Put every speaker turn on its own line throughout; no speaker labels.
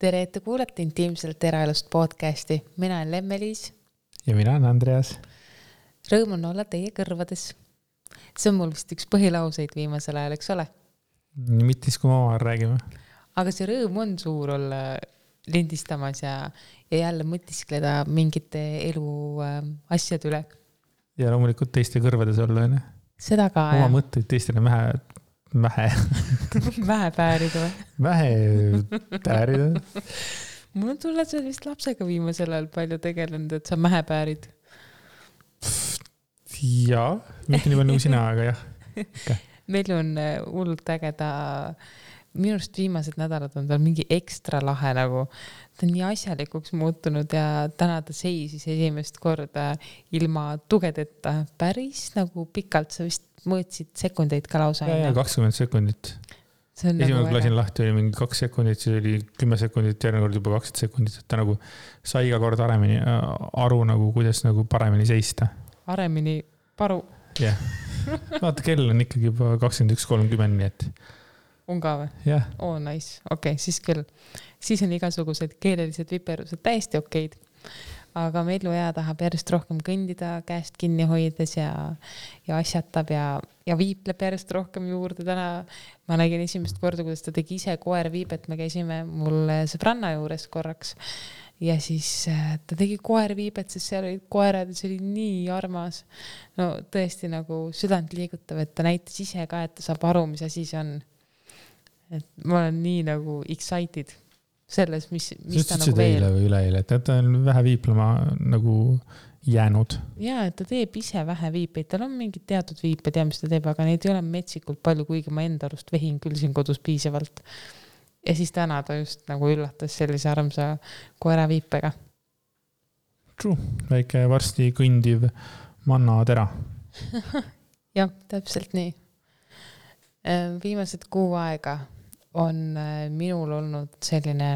tere, et te kuulate Intiimselt eraelust podcasti, mina olen Lemme-Liis.
ja mina olen Andreas.
Rõõm on olla teie kõrvades. see on mul vist üks põhilauseid viimasel ajal, eks ole?
mitte siis, kui me omavahel räägime.
aga see rõõm on suur olla lindistamas ja, ja jälle mõtiskleda mingite elu äh, asjade üle.
ja loomulikult teiste kõrvades olla, onju.
seda ka.
oma mõtteid teistele mähe mähe
mähe päärida või?
mähe päärida.
mul on tunne, et sa oled vist lapsega viimasel ajal palju tegelenud, et sa mähe päärid.
jaa, mitte nii palju kui sina, aga jah okay..
meil on äh, hullult ägeda, minu arust viimased nädalad on tal mingi ekstra lahe nagu, ta on nii asjalikuks muutunud ja täna ta seisis esimest korda ilma tugedeta päris nagu pikalt, sa vist mõõtsid sekundeid ka lausa.
ja, ja kakskümmend sekundit. esimene nagu kui lasin lahti, oli mingi kaks sekundit, siis oli kümme sekundit, järgmine kord juba kaksteist sekundit, et ta nagu sai iga kord paremini äh, aru nagu, kuidas nagu paremini seista.
paremini paru.
jah yeah., vaata kell on ikkagi juba kakskümmend üks kolmkümmend, nii et.
On ka või?
yeah..
oo oh, nice, okei okay,, siis küll. siis on igasugused keelelised viperused täiesti okeid aga Mellu Jää tahab järjest rohkem kõndida, käest kinni hoides ja, ja asjatab ja, ja viipleb järjest rohkem juurde. täna ma nägin esimest korda, kuidas ta tegi ise koerviibet, me käisime mul sõbranna juures korraks ja siis äh, ta tegi koerviibet, sest seal olid koerad ja see oli nii armas. no tõesti nagu südant liigutav, et ta näitas ise ka, et ta saab aru, mis asi see on. Et ma olen nii nagu excited selles, mis, mis
ta nagu veel. eile või üleeile, et ta on vähe viiplema nagu jäänud.
ja, et ta teeb ise vähe viipeid, tal on mingid teatud viiped ja mis ta teeb, aga neid ei ole metsikult palju, kuigi ma enda arust vehin küll siin kodus piisavalt. ja siis täna ta just nagu üllatas sellise armsa koera viipega.
True, väike varsti kõndiv mannatera
jah, täpselt nii. viimased kuu aega on äh, minul olnud selline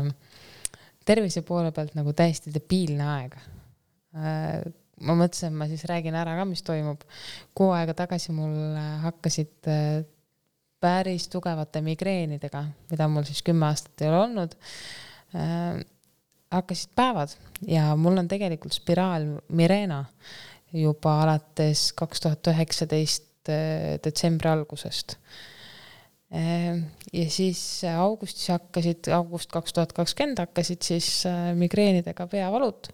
tervise poole pealt nagu täiesti debiilne aeg. Äh, ma mõtlesin, et ma siis räägin ära ka, mis toimub. kuu aega tagasi mul äh, hakkasid päris tugevate migreenidega, mida mul siis kümme aastat ei ole olnud, hakkasid päevad ja mul on tegelikult spiraal Mirena juba alates kaks tuhat üheksateist detsembri algusest ja siis äh, augustis hakkasid, august kaks tuhat kakskümmend hakkasid siis äh, migreenidega peavalud.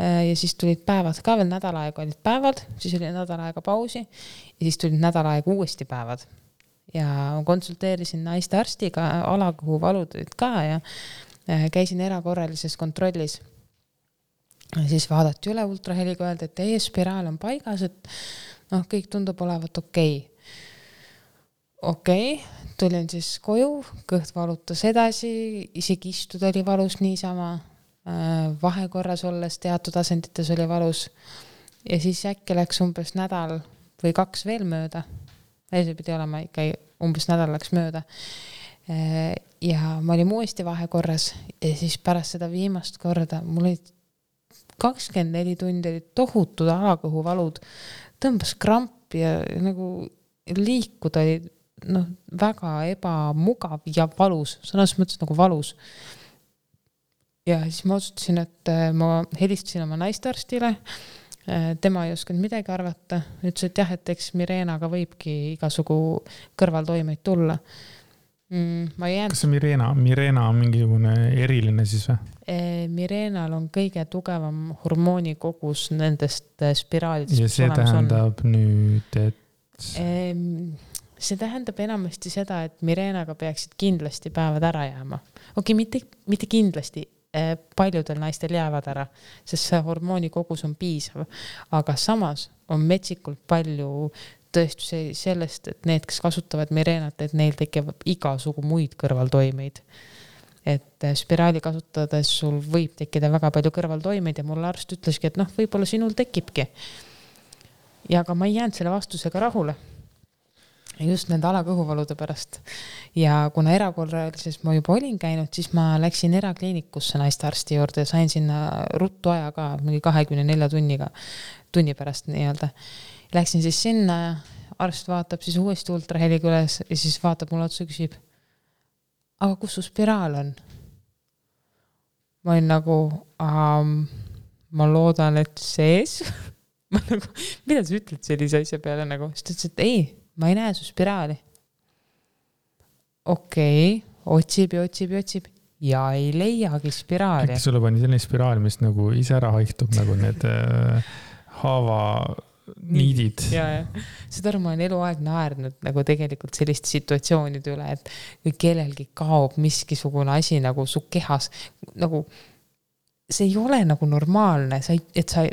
Äh, ja siis tulid päevad ka veel nädal aega olid päevad, siis oli nädal aega pausi ja siis tulid nädal aega uuesti päevad. ja konsulteerisin naistearstiga, alakuhuvalud olid ka ja käisin erakorralises kontrollis. siis vaadati üle ultraheliga, öeldi, et teie spiraal on paigas, et noh, kõik tundub olevat okei okay okei okay,, tulin siis koju, kõht valutas edasi, isegi istuda oli valus niisama. Äh, vahekorras olles teatud asendites oli valus. ja siis äkki läks umbes nädal või kaks veel mööda. see pidi olema ikka umbes nädal läks mööda. Äh, ja ma olin uuesti vahekorras ja siis pärast seda viimast korda mul olid kakskümmend neli tundi olid tohutud alakõhuvalud, tõmbas krampi ja nagu liikuda oli noh, väga ebamugav ja valus, sõnas mõttes nagu valus. ja siis ma otsustasin, et äh, ma helistasin oma naistearstile. Äh, tema ei osanud midagi arvata, ütles, et jah, et eks Mirenaga võibki igasugu kõrvaltoimeid tulla mm,. ma ei jäänud.
kas see Mirena, Mirena on mingisugune eriline siis või?
Äh, Mirenal on kõige tugevam hormoonikogus nendest spiraalidest.
ja see tähendab on. nüüd, et
ehm, see tähendab enamasti seda, et Mirenaga peaksid kindlasti päevad ära jääma. okei okay,, mitte, mitte kindlasti, eh, paljudel naistel jäävad ära, sest see hormoonikogus on piisav, aga samas on metsikult palju tõestusi sellest, et need, kes kasutavad Mirenat, et neil tekib igasugu muid kõrvaltoimeid. et eh, spiraali kasutades sul võib tekkida väga palju kõrvaltoimeid ja mulle arst ütleski, et noh, võib-olla sinul tekibki. ja aga ma ei jäänud selle vastusega rahule just nende alakõhuvalude pärast. ja kuna erakorralises ma juba olin käinud, siis ma läksin erakliinikusse naistearsti juurde ja sain sinna ruttu aja ka, mingi kahekümne nelja tunniga, tunni pärast nii-öelda. Läksin siis sinna, arst vaatab siis uuesti ultraheliga üles ja siis vaatab mulle otsa ja küsib. aga kus su spiraal on? ma olin nagu um,, ma loodan, et sees ma nagu, mida sa ütled sellise asja peale nagu, siis ta ütles, et ei, ma ei näe su spiraali. okei okay,, otsib ja otsib ja otsib ja ei leiagi spiraali.
äkki sulle pani selline spiraal, mis nagu ise ära haihtub nagu need äh, haava niidid.
ja, ja, saad aru, ma olen eluaeg naernud nagu tegelikult selliste situatsioonide üle, et kui kellelgi kaob miskisugune asi nagu su kehas nagu see ei ole nagu normaalne, sa ei, et sa,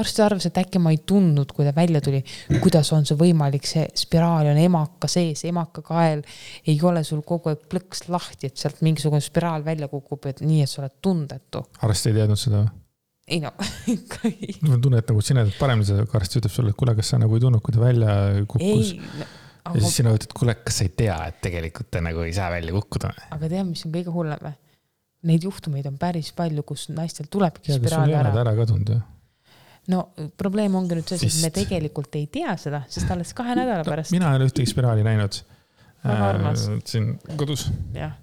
arst arvas, et äkki ma ei tundnud, kui ta välja tuli, kuidas on see võimalik, see spiraal on emaka sees, emakakael ei ole sul kogu aeg plõks lahti, et sealt mingisugune spiraal välja kukub, et nii, et sa oled tundetu.
arst ei teadnud seda või?
ei no, ikka ei.
mul on tunne, et nagu sina tead paremini seda, kui arst ütleb sulle, et kuule, kas sa nagu ei tundnud, kui ta välja kukkus? No, aga... ja siis sina ütled, kuule, kas sa ei tea, et tegelikult ta nagu ei saa välja kukkuda?
aga tead, mis on kõige hullem või? Neid juhtumeid on päris palju, kus naistel tulebki spiraal ära.
ära kadunud ju
no probleem ongi nüüd selles, et me tegelikult ei tea seda, sest alles kahe nädala pärast.
mina ei ole ühtegi spiraali näinud. äh,. siin kodus.
jah,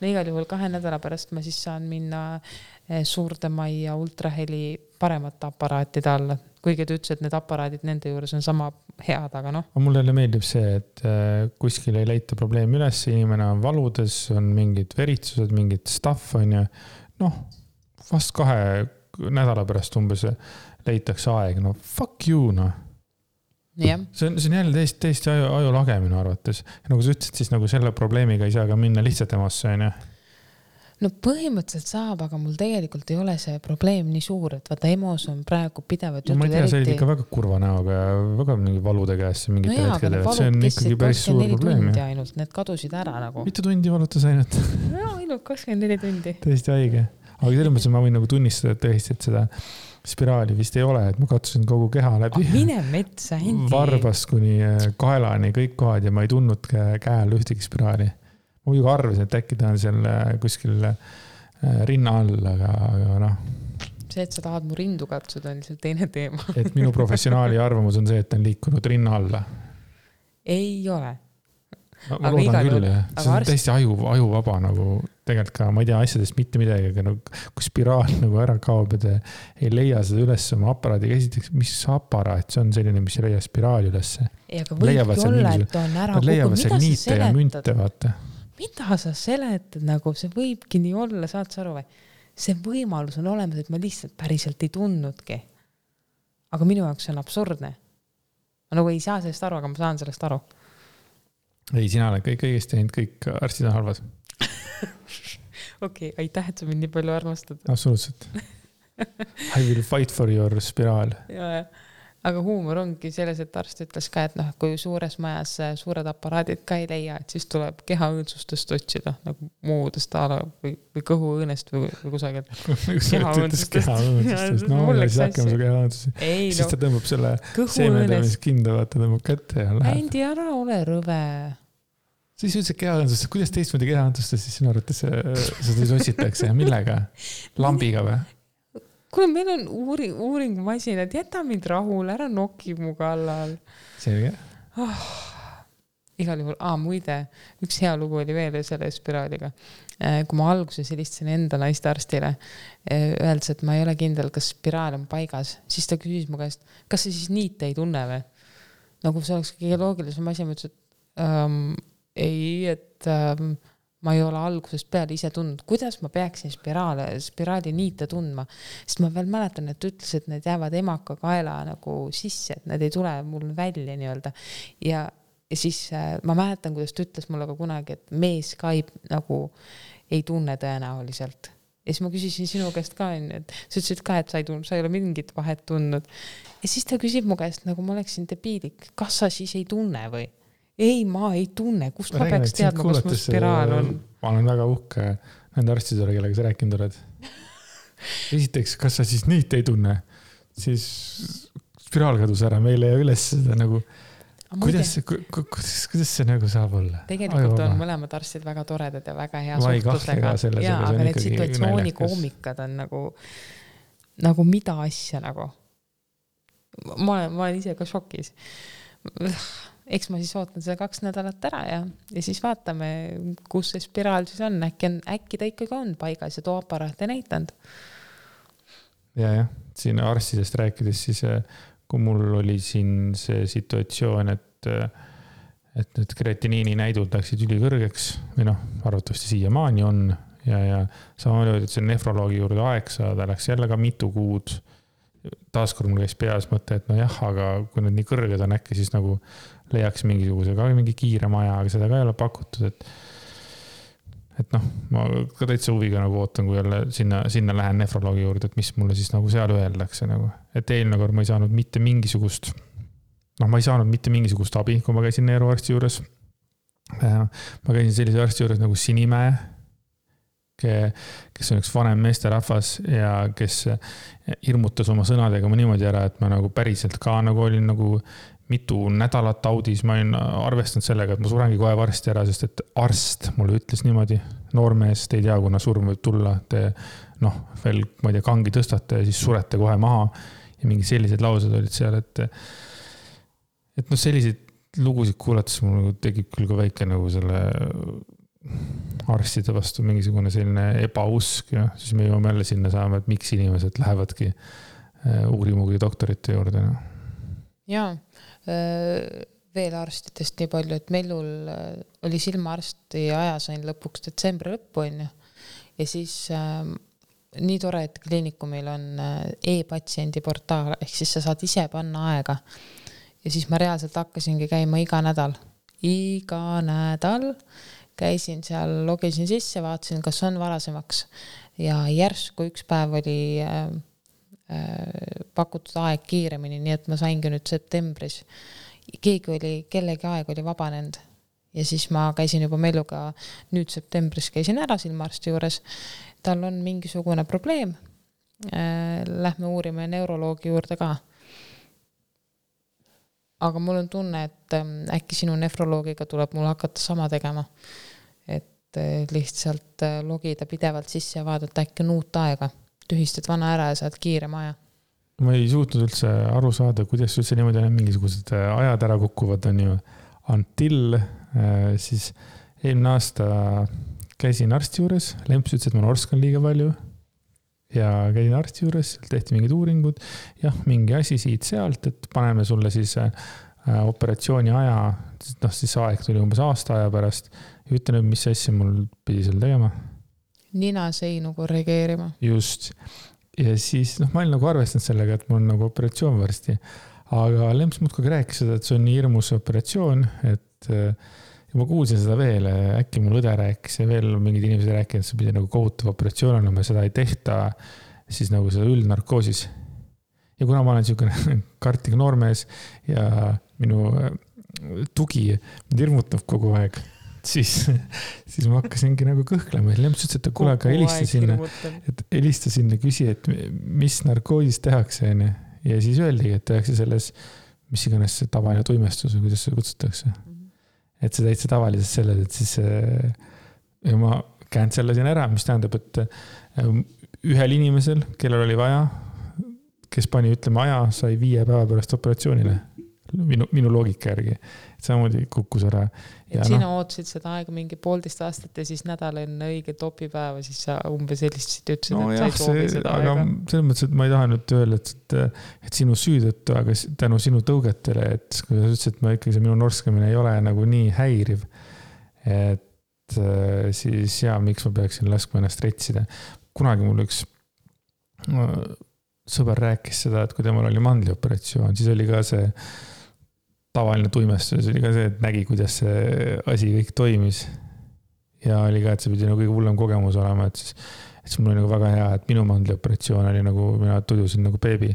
no igal juhul kahe nädala pärast ma siis saan minna Eh, suurde majja ultraheli paremate aparaatide alla. kuigi ta ütles, et need aparaadid nende juures on sama head, aga noh.
mulle jälle meeldib see, et eh, kuskil ei leita probleemi üles, inimene on valudes, on mingid veritsused, mingid stuff on ju. noh, vast kahe nädala pärast umbes leitakse aeg, no fuck you noh
Yeah.
see on, see on jälle täiesti, täiesti aju, ajulage minu arvates. nagu sa ütlesid, siis nagu selle probleemiga ei saa ka minna lihtsalt EMO-sse, onju
no põhimõtteliselt saab, aga mul tegelikult ei ole see probleem nii suur, et vaata EMO-s on praegu pidevad
jutud ma ei tea eriti..., sa olid ikka väga kurva näoga ja väga mingi valude käes mingitel no hetkedel, et see on ikkagi päris suur probleem.
ainult, need kadusid ära nagu.
mitu tundi valutas ainult?
no ainult kakskümmend neli tundi.
täiesti haige, aga selles mõttes ma võin nagu tunnistada, et tõesti, et seda spiraali vist ei ole, et ma katsusin kogu keha läbi
oh,. mine metsa, Hendi.
varbast kuni äh, kaelani kõik kohad ja ma ei tundnud käel ühtegi spiraali ma muidugi arvasin, et äkki ta on seal äh, kuskil äh, rinna all, aga, aga noh.
see, et sa tahad mu rindu katsuda, on lihtsalt teine teema
et minu professionaali arvamus on see, et ta on liikunud rinna alla.
ei ole.
No ma loodan küll jah, see on arst... täiesti aju, ajuvaba nagu tegelikult ka, ma ei tea asjadest mitte midagi, aga no kui spiraal nagu ära kaob ja te ei leia seda üles oma aparaadiga, esiteks, mis aparaat see on selline, mis ei leia spiraali ülesse?
ei, aga võibki olla, et ta on ära
kukkunud. Ja münte, vaata
mida sa seletad, nagu see võibki nii olla, saad sa aru või? see võimalus on olemas, et ma lihtsalt päriselt ei tundnudki. aga minu jaoks see on absurdne. ma nagu ei saa sellest aru, aga ma saan sellest aru.
Ei, sina oled kõik õigesti teinud, kõik arstid on halvad
okei okay,, aitäh, et sa mind nii palju armastad.
absoluutselt I will fight for your spiraal.
aga huumor ongi selles, et arst ütles ka, et noh, kui suures majas suured aparaadid ka ei leia, et siis tuleb kehaõõnsustest otsida nagu muudest a la või, või kõhuõõnest või, või kusagilt.
kehaõõnsustest. no ja siis hakkame su kehaõõnsusest. siis ta tõmbab selle seemnetäis kinda, vaata, tõmbab kätte ja läheb.
Andi, ära ole rõve
siis üldse kehaõõnsustest, kuidas teistmoodi kehaõõnsustest siis sinu arvates seda siis otsitakse ja millega? lambiga või?
kuule, meil on uuring, uuringumasinad, jäta mind rahule, ära noki mu kallal.
selge
oh,. igal juhul, aa muide, üks hea lugu oli veel selle spiraaliga. Äh, kui ma alguses helistasin enda naistearstile, äh, öeldes, et ma ei ole kindel, kas spiraal on paigas, siis ta küsis mu käest, kas sa siis niite ei tunne või? nagu see oleks kõige loogilisem asi, ma ütlesin, et ähm, ei, et ähm, ma ei ole algusest peale ise tundnud, kuidas ma peaksin spiraale, spiraali niite tundma. sest ma veel mäletan, et ta ütles, et need jäävad emaka kaela nagu sisse, et need ei tule mul välja nii-öelda. ja, ja siis äh, ma mäletan, kuidas ta ütles mulle ka kunagi, et mees ka ei, nagu ei tunne tõenäoliselt. ja siis ma küsisin sinu käest ka onju, et sa ütlesid ka, et sa ei tundnud, sa ei ole mingit vahet tundnud. ja siis ta küsib mu käest nagu ma oleksin debiilik, kas sa siis ei tunne või? Ei, ma ei tunne, kust ma, ma peaks teadma, kus mu spiraal on.
ma olen väga uhke nende arstide üle, kellega sa rääkinud oled. esiteks, kas sa siis niite ei tunne, siis spiraal kadus ära, me ei leia üles seda nagu. kuidas see, kuidas, kuidas see nagu saab olla?
tegelikult Ai, on mõlemad arstid väga toredad ja väga hea suhtlusega. jaa, aga need situatsioonikoomikad on nagu, nagu mida asja nagu. ma olen, ma olen ise ka šokis eks ma siis ootan selle kaks nädalat ära ja, ja siis vaatame, kus see spiraal siis on, äkki on, äkki ta ikkagi on paigas ja too aparaat ei näidanud.
ja, jah, siin arstidest rääkides, siis äh, kui mul oli siin see situatsioon, et, äh, et need kreatiniini näidud läksid ülikõrgeks või noh, arvatavasti siiamaani on ja, ja samamoodi, et see nefroloogi juurde aeg saada läks jälle ka mitu kuud. Taaskord mul käis peas mõte, et nojah, aga kui nad nii kõrged on, äkki siis nagu leiaks mingisuguse ka mingi kiirema aja, aga seda ka ei ole pakutud, et. et noh, ma ka täitsa huviga nagu ootan, kui jälle sinna, sinna lähen nefroloogi juurde, et mis mulle siis nagu seal öeldakse nagu. et eelmine kord ma ei saanud mitte mingisugust, noh, ma ei saanud mitte mingisugust abi, kui ma käisin neeruarsti juures. ma käisin sellise arsti juures nagu Sinimäe kes on üks vanem meesterahvas ja kes hirmutas oma sõnadega niimoodi ära, et ma nagu päriselt ka nagu olin nagu mitu nädalat audis, ma olin arvestanud sellega, et ma surengi kohe varsti ära, sest et arst mulle ütles niimoodi. noormees, te ei tea, kuna surm võib tulla, te noh, veel, ma ei tea, kangi tõstate ja siis surete kohe maha. ja mingid sellised laused olid seal, et. et noh, selliseid lugusid kuulates mul nagu tekib küll ka väike nagu selle arstide vastu mingisugune selline ebausk ja siis me jõuame jälle sinna saama, et miks inimesed lähevadki äh, uurimugi doktorite juurde no..
ja äh, veel arstidest nii palju, et Mellul oli silmaarsti aja sain lõpuks detsembri lõppu onju. Ja siis äh, nii tore, et kliinikumil on e-patsiendi portaal, ehk siis sa saad ise panna aega. ja siis ma reaalselt hakkasingi käima iga nädal, iga nädal käisin seal, logisin sisse, vaatasin, kas on varasemaks. Ja järsku üks päev oli äh, pakutud aeg kiiremini, nii et ma saingi nüüd septembris. keegi oli, kellegi aeg oli vabanenud ja siis ma käisin juba Melluga, nüüd septembris käisin ära silmaarsti juures. tal on mingisugune probleem äh,. Lähme uurime neuroloogi juurde ka aga mul on tunne, et ähm, äkki sinu nefroloogiga tuleb mul hakata sama tegema. et äh, lihtsalt äh, logida pidevalt sisse ja vaadata, äkki on uut aega, tühistad vana ära ja saad kiirema aja.
ma ei suutnud üldse aru saada, kuidas üldse niimoodi on, mingisugused äh, ajad ära kukuvad, on ju. Until siis eelmine aasta käisin arsti juures, Lemps ütles, et ma norskan liiga palju ja käin arsti juures, tehti mingid uuringud, jah, mingi asi siit-sealt, et paneme sulle siis äh, operatsiooni aja, noh, siis aeg tuli umbes aasta aja pärast. ütle nüüd, mis asja mul pidi seal tegema?
Ninaseinu korrigeerima.
just, ja siis noh, ma olin nagu arvestanud sellega, et mul on nagu operatsioon varsti. aga Lemps muudkui rääkis seda, et see on nii hirmus operatsioon, et äh, ja ma kuulsin seda veel, äkki mul õde rääkis ja veel mingid inimesed rääkisid, et see pidi nagu kohutav operatsioon olema ja seda ei tehta siis nagu seda üldnarkoosis. ja kuna ma olen niisugune kartiga noormees ja minu äh, tugi mind hirmutab kogu aeg, siis, siis ma hakkasingi nagu kõhklema ja Lemps ütles, et kuule, aga helista sinna, et helista sinna, küsi, et mis narkoosis tehakse, onju. ja siis öeldigi, et tehakse selles, mis iganes see tavaline tuimestus või kuidas seda kutsutakse mm et sa täitsa tavaliselt selles, et siis äh, ja ma cancel asin ära, mis tähendab, et äh, ühel inimesel, kellel oli vaja, kes pani, ütleme, aja, sai viie päeva pärast operatsioonile. Minu, minu loogika järgi, samamoodi kukkus ära.
et sina no, ootasid seda aega mingi poolteist aastat ja siis nädal enne õiget opipäeva, siis sa umbes helistasid ja ütlesid
no, et jah, sa ei soovi seda aga aega. selles mõttes, et ma ei taha nüüd öelda, et, et sinu süü tõttu, aga tänu sinu tõugetele, et kui sa ütlesid, et ma ikkagi, see minu norskamine ei ole nagu nii häiriv. et äh, siis jaa, miks ma peaksin laskma ennast retsida. kunagi mul üks sõber rääkis seda, et kui temal oli mandlioperatsioon, siis oli ka see tavaline tuimestus oli ka see, et nägi, kuidas see asi kõik toimis. ja oli ka, et see pidi nagu kõige hullem kogemus olema, et siis, et siis mul oli nagu väga hea, et minu mandlioperatsioon oli nagu, mina tudusin nagu beebi.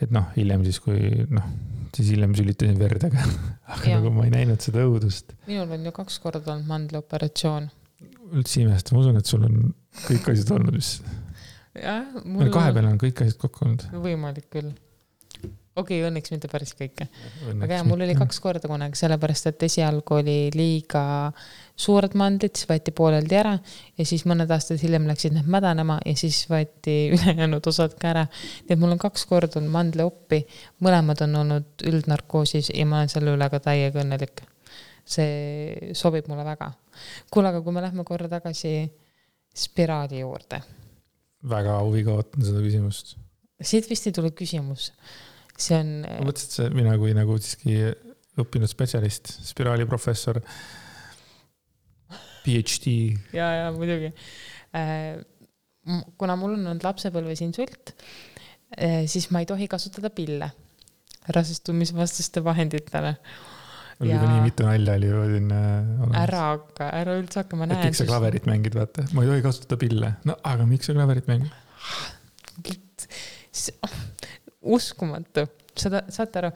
et noh, hiljem siis, kui noh, siis hiljem sülitasin verd, aga, aga nagu ma ei näinud seda õudust.
minul on ju kaks korda olnud mandlioperatsioon.
üldse ei imesta, ma usun, et sul on kõik asjad olnud vist.
jah
mul.... kahe peale on kõik asjad kokku olnud.
võimalik küll okei okay,, õnneks mitte päris kõike. aga jaa, mul oli kaks korda kunagi, sellepärast et esialgu oli liiga suured mandlid, siis võeti pooleldi ära ja siis mõned aastad hiljem läksid need mädanema ja siis võeti ülejäänud osad ka ära. nii et mul on kaks korda olnud mandlioppi, mõlemad on olnud üldnarkoosis ja ma olen selle üle ka täiega õnnelik. see sobib mulle väga. kuule, aga kui me lähme korra tagasi spiraali juurde.
väga huviga ootan seda küsimust.
siit vist ei tule küsimus see on.
ma mõtlesin, et see mina kui nagu siiski õppinud spetsialist, spiraali professor, PhD.
ja, ja muidugi. Äh, kuna mul on olnud lapsepõlves insult, äh, siis ma ei tohi kasutada pille rasestumisvastaste vahenditele
mul ja... juba nii mitu nalja oli siin
olemas. ära hakka, ära üldse hakka, ma näen.
miks sa klaverit mängid, vaata, ma ei tohi kasutada pille. no aga miks sa klaverit mängid?
Uskumatu, saad, saate aru,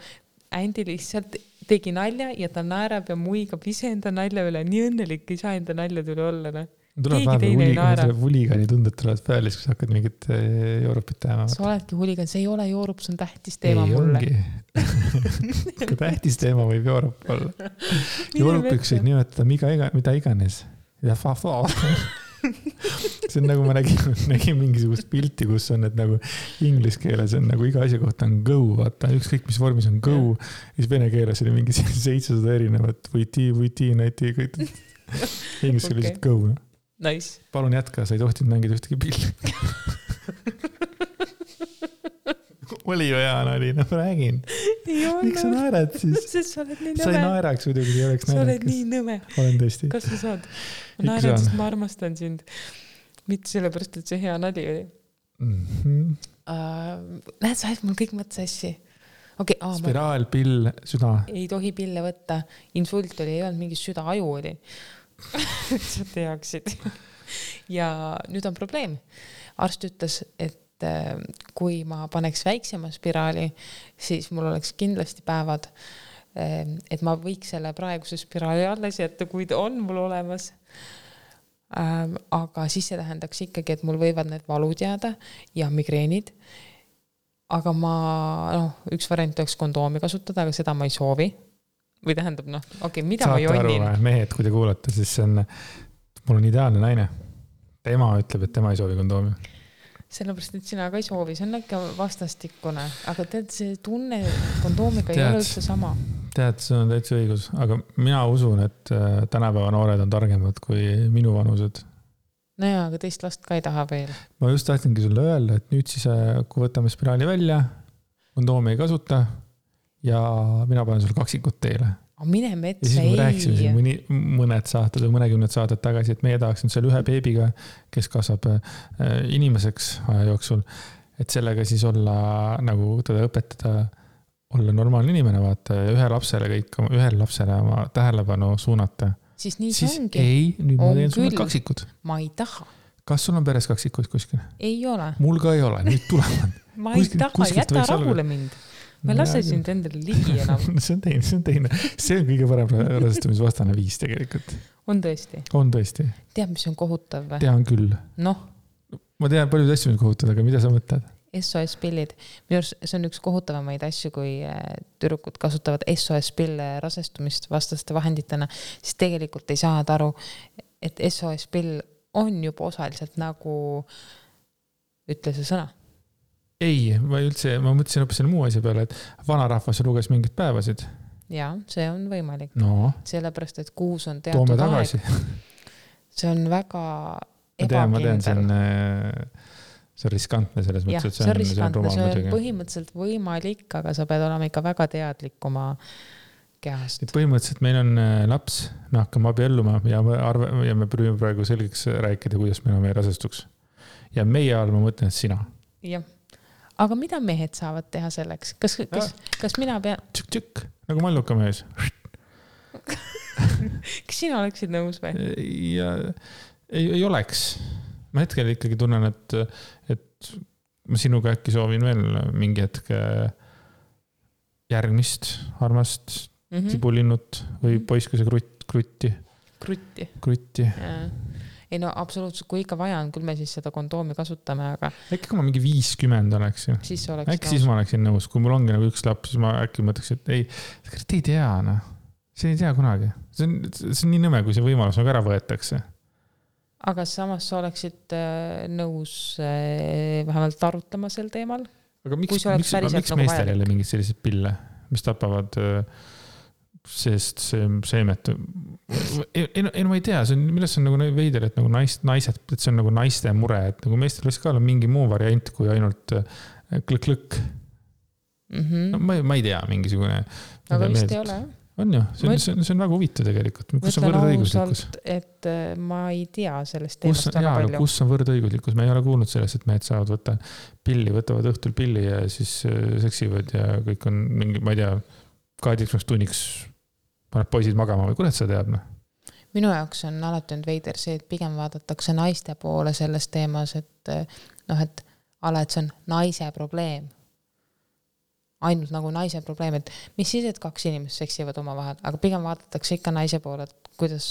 Andy lihtsalt tegi nalja ja ta naerab ja muigab iseenda nalja üle, nii õnnelik ei saa enda naljade üle olla, noh.
tuleb vahepeal huligani tunded tulevad peale, siis kui sa hakkad mingit eh, joorupit tegema.
sa oledki huligan, see ei ole joorup, see on tähtis teema ei, mulle.
ka tähtis teema võib joorup olla. joorupiks võib nimetada mida iga, mida iganes. ja fa-fa see on nagu ma nägin, nägin mingisugust pilti, kus on need nagu inglise keeles on nagu iga asja kohta on go, vaata ükskõik mis vormis on go. ja siis vene keeles oli mingi seitsesada erinevat võti, võti, nati, kõik. Inglise okay. lihtsalt go noh.
Nice.
palun jätka, sa ei tohtinud mängida ühtegi pilli oli ju hea nali, no ma räägin. miks sa naerad siis?
sest sa oled nii nõme.
sa ei naeraks muidugi, ei oleks
naljakas. sa oled nii nõme.
olen tõesti.
kas sa saad? ma naeran, sest ma armastan sind. Mitte sellepärast, et see hea nali oli mm. -hmm. Uh, näed, sa ajad mul kõik mõtted sassi. okei okay,.
spiraal, pill, süda.
ei tohi pille võtta. insult oli, ei olnud mingi süda, aju oli sa teaksid ja nüüd on probleem. arst ütles, et äh, kui ma paneks väiksema spiraali, siis mul oleks kindlasti päevad, äh, et ma võiks selle praeguse spiraali alles jätta, kui ta on mul olemas aga siis see tähendaks ikkagi, et mul võivad need valud jääda ja migreenid. aga ma, noh, üks variant oleks kondoomi kasutada, aga seda ma ei soovi. või tähendab, noh, okei okay,, mida Saate ma jonnin.
mehed, kui te kuulate, siis see on, mul on ideaalne naine. tema ütleb, et tema ei soovi kondoomi
sellepärast, et sina ka ei soovi, see on ikka vastastikune, aga tead, see tunne kondoomiga tead, ei ole üldse sama.
Tead, sul on täitsa õigus, aga mina usun, et äh, tänapäeva noored on targemad kui minuvanused.
no jaa, aga teist last ka ei taha veel.
ma just tahtsingi sulle öelda, et nüüd siis, äh, kui võtame spiraali välja, kondoomi ei kasuta ja mina panen sulle kaksikut teele
mine metsa,
ei. me rääkisime siin mõni, mõned saated või mõnekümned saated tagasi, et meie tahaksime selle ühe beebiga, kes kasvab äh, inimeseks aja jooksul, et sellega siis olla nagu teda õpetada, olla normaalne inimene, vaata, ja ühe lapsele kõik, ühele lapsele oma tähelepanu suunata.
siis nii see ongi.
ei, nüüd on ma teen sulle kaksikud.
ma ei taha.
kas sul on peres kaksikud kuskil?
ei ole.
mul ka ei ole, nüüd tulevad
ma ei kuskil, taha, jäta rahule mind ma ei lase sind endale ligi enam
see on teine, see on teine, see on kõige parem rasestumisvastane viis tegelikult.
on tõesti?
on tõesti.
tead, mis on kohutav või?
tean küll.
noh.
ma tean paljusid asju, mis kohutavad, aga mida sa mõtled?
SOS pillid, minu arust see on üks kohutavamaid asju, kui äh, tüdrukud kasutavad SOS pille rasestumist vastaste vahenditena, siis tegelikult ei saa nad aru, et SOS pill on juba osaliselt nagu, ütle see sõna
ei, ma üldse, ma mõtlesin hoopis selle muu asja peale, et vanarahvas luges mingeid päevasid.
ja see on võimalik
no..
sellepärast, et kuus on teatud aeg. see on väga
ebakindel. ma tean, see on, äh, see on riskantne selles mõttes, et
see on, see on, see on, see on põhimõtteliselt võimalik, aga sa pead olema ikka väga teadlik oma kehast.
et põhimõtteliselt meil on äh, laps, me hakkame abielluma ja me arve, ja me püüame praegu selgeks rääkida, kuidas me enam ei rasestuks. ja meie all ma mõtlen, et sina.
jah aga mida mehed saavad teha selleks, kas, kas, kas mina pean?
tšükk-tšükk nagu mallukamees
kas sina oleksid nõus või?
ja ei, ei oleks. Ma hetkel ikkagi tunnen, et, et ma sinuga äkki soovin veel mingi hetk äh, järgmist armast mm -hmm. tibulinnut või mhm. poiskese krutt, krutti.
krutti.
krutti.
ei no absoluutselt, kui ikka vaja on, küll me siis seda kondoomi kasutame, aga.
äkki kui ma mingi viiskümmend oleksin. äkki nõus. siis ma oleksin nõus, kui mul ongi nagu üks laps, siis ma äkki mõtleks, et ei, te ei tea noh, sa ei tea kunagi, see on, see on nii nõme, kui see võimalus nagu ära võetakse
aga samas sa oleksid äh, nõus äh, vähemalt arutama sel teemal?
aga miks, miks, miks nagu meestel jälle mingeid selliseid pille, mis tapavad äh, sest see seemet. ei, ei, ei no ma ei tea, see on, millest see on nagu veider, et nagu naist, naised, et see on nagu naiste mure, et nagu meestel võiks ka olla mingi muu variant kui ainult klõkk-klõkk mm. -hmm. no ma, ma ei tea, mingisugune.
aga vist ei ole jah
on ju, see on, see on, see on väga huvitav tegelikult, kus on võrdõiguslikkus?
et äh, ma ei tea sellest teemast
väga jaa, palju. kus on võrdõiguslikkus, me ei ole kuulnud sellest, et mehed saavad võtta pilli, võtavad õhtul pilli ja siis äh, seksivad ja kõik on mingi, ma ei tea, kaheteistkümneks tunniks paneb poisid magama või kurat seda teab, noh
minu jaoks on alati olnud veider see, et pigem vaadatakse naiste poole selles teemas, et äh, noh, et ala, et see on naise probleem ainult nagu naise probleem, et mis siis, et kaks inimest seksivad omavahel, aga pigem vaadatakse ikka naise poole, et kuidas,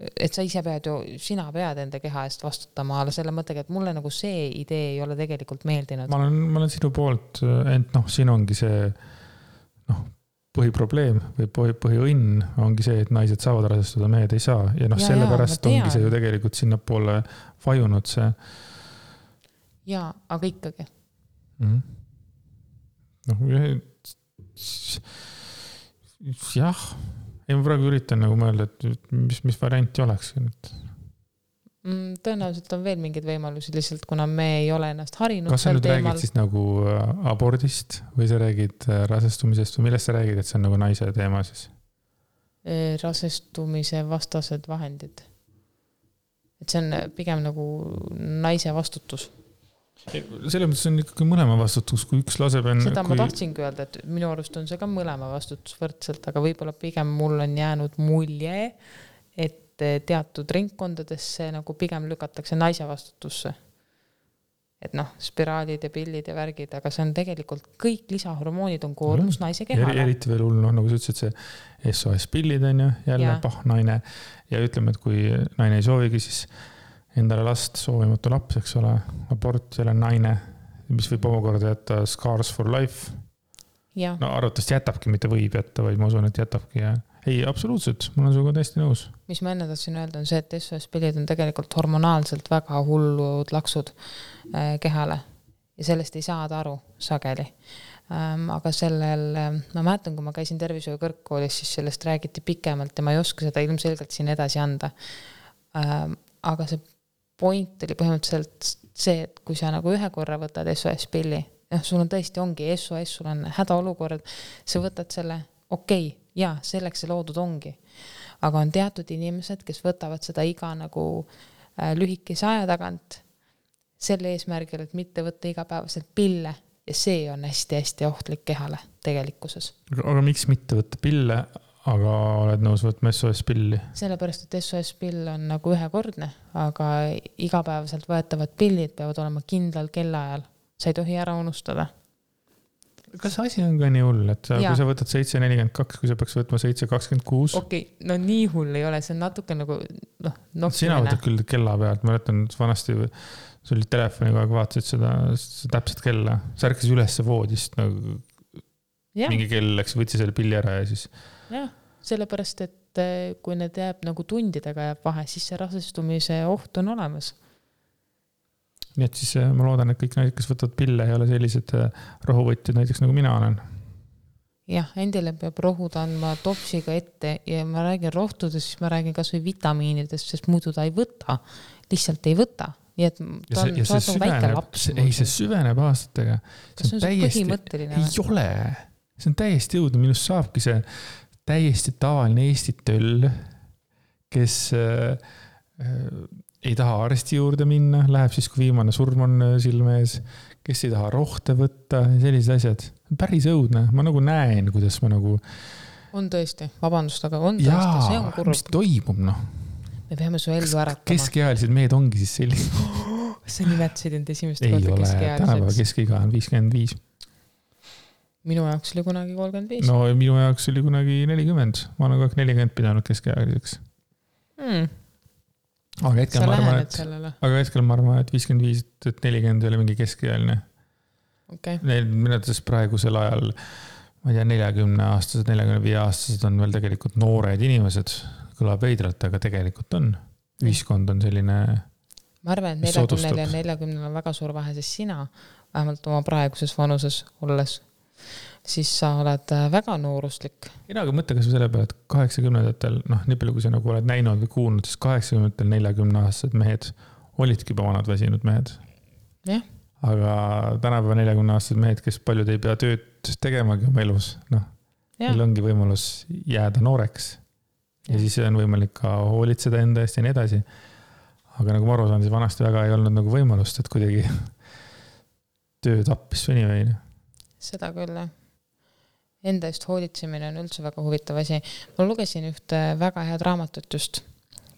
et sa ise pead ju, sina pead enda keha eest vastutama, aga selle mõttega, et mulle nagu see idee ei ole tegelikult meeldinud.
ma olen, ma olen sinu poolt, ent noh, siin ongi see noh, põhiprobleem või põhi, põhiõnn ongi see, et naised saavad rasestuda, mehed ei saa ja noh, sellepärast ongi see ju tegelikult sinnapoole vajunud see.
jaa, aga ikkagi mm.
-hmm noh, jah, ei ma praegu üritan nagu mõelda, et mis, mis varianti oleks nüüd
mm,. tõenäoliselt on veel mingeid võimalusi, lihtsalt kuna me ei ole ennast harinud.
kas sa nüüd teemal... räägid siis nagu äh, abordist või sa räägid äh, rasestumisest või millest sa räägid, et see on nagu naise teema siis?
Äh, rasestumise vastased vahendid. et see on pigem nagu naise vastutus
selles mõttes on ikkagi mõlema vastutus, kui üks laseb enne.
seda kui... ma tahtsingi öelda, et minu arust on see ka mõlema vastutus võrdselt, aga võib-olla pigem mul on jäänud mulje, et teatud ringkondades see nagu pigem lükatakse naise vastutusse. et noh, spiraalid ja pillid ja värgid, aga see on tegelikult kõik lisahormoonid on koormus mm. naise kehale.
eriti veel hull, noh nagu sa ütlesid, see SOS pillid on ju, jälle pahnaine ja ütleme, et kui naine ei soovigi, siis endale last, soovimatu laps, eks ole, abort, jälle naine, mis võib omakorda jätta scars for life. no arvatavasti jätabki, mitte võib jätta, vaid ma usun, et jätabki ja ei, absoluutselt, ma olen sinuga täiesti nõus.
mis ma enne tahtsin öelda, on see, et SOS pillid on tegelikult hormonaalselt väga hullud laksud äh, kehale ja sellest ei saada aru sageli ähm,. aga sellel äh,, ma mäletan, kui ma käisin tervishoiu kõrgkoolis, siis sellest räägiti pikemalt ja ma ei oska seda ilmselgelt siin edasi anda ähm,. aga see point oli põhimõtteliselt see, et kui sa nagu ühe korra võtad SOS pilli, noh, sul on tõesti, ongi SOS, sul on hädaolukord, sa võtad selle, okei okay,, jaa, selleks see loodud ongi. aga on teatud inimesed, kes võtavad seda iga nagu äh, lühikese aja tagant selle eesmärgil, et mitte võtta igapäevaselt pille ja see on hästi-hästi ohtlik kehale tegelikkuses.
aga miks mitte võtta pille, aga oled nõus võtma SOS pilli?
sellepärast, et SOS pill on nagu ühekordne, aga igapäevaselt võetavad pillid peavad olema kindlal kellaajal, sa ei tohi ära unustada.
kas asi on ka nii hull, et ja. kui sa võtad seitse nelikümmend kaks, kui sa peaks võtma seitse kakskümmend kuus?
okei okay,, no nii hull ei ole, see on natuke nagu noh.
sina võtad küll kella pealt, ma mäletan vanasti sul oli telefoni kogu aeg vaatasid seda, seda täpset kella, sa ärkasid ülesse voodist nagu. mingi kell läks, võttis selle pilli ära ja siis
jah, sellepärast et eh, kui need jääb nagu tundidega jääb vahe, siis see rasestumise oht on olemas.
nii et siis eh, ma loodan, et kõik naised, kes võtavad pille, ei ole sellised eh, rohuvõtjad näiteks nagu mina olen.
jah, endile peab rohud andma topsiga ette ja ma räägin rohtudest, siis ma räägin kasvõi vitamiinidest, sest muidu ta ei võta, lihtsalt ei võta nii et ta on, sa oled nagu väike laps.
ei, see süveneb aastatega.
kas see on täiesti, põhimõtteline?
ei ole, see on täiesti õudne, minust saabki see täiesti tavaline Eesti töll, kes äh, äh, ei taha arsti juurde minna, läheb siis, kui viimane surm on äh, silme ees, kes ei taha rohte võtta, sellised asjad. päris õudne, ma nagu näen, kuidas ma nagu.
on tõesti, vabandust, aga on tõesti, see on kurb.
mis toimub, noh?
me peame su ellu äratama.
keskealised mehed ongi siis sellised
sa nimetasid end esimest korda keskealiseks.
tänapäeva keskiga on viiskümmend viis
minu jaoks oli kunagi kolmkümmend viis.
no minu jaoks oli kunagi nelikümmend, ma olen kogu aeg nelikümmend pidanud keskealiseks
hmm..
aga hetkel ma arvan, et, aga hetkel ma arvan, et viiskümmend viis, et nelikümmend ei ole mingi keskealine
okay..
Minu arvates praegusel ajal, ma ei tea, neljakümne aastased, neljakümne viie aastased on veel tegelikult noored inimesed. kõlab veidralt, aga tegelikult on. ühiskond on selline.
ma arvan, et neljakümnel ja neljakümnel on väga suur vahe, sest sina, vähemalt oma praeguses vanuses olles siis sa oled äh, väga nooruslik.
ei no aga mõtle kasvõi selle peale, et kaheksakümnendatel, noh, nii palju, kui sa nagu oled näinud või kuulnud, siis kaheksakümnendatel neljakümneaastased mehed olidki juba vanad väsinud mehed.
jah.
aga tänapäeva neljakümneaastased mehed, kes paljud ei pea tööd tegemagi oma elus, noh, neil ongi võimalus jääda nooreks. ja siis on võimalik ka hoolitseda enda eest ja nii edasi. aga nagu ma aru saan, siis vanasti väga ei olnud nagu võimalust, et kuidagi töö tappis seni või.
seda küll, jah enda eest hoolitsemine on üldse väga huvitav asi. ma lugesin ühte väga head raamatut just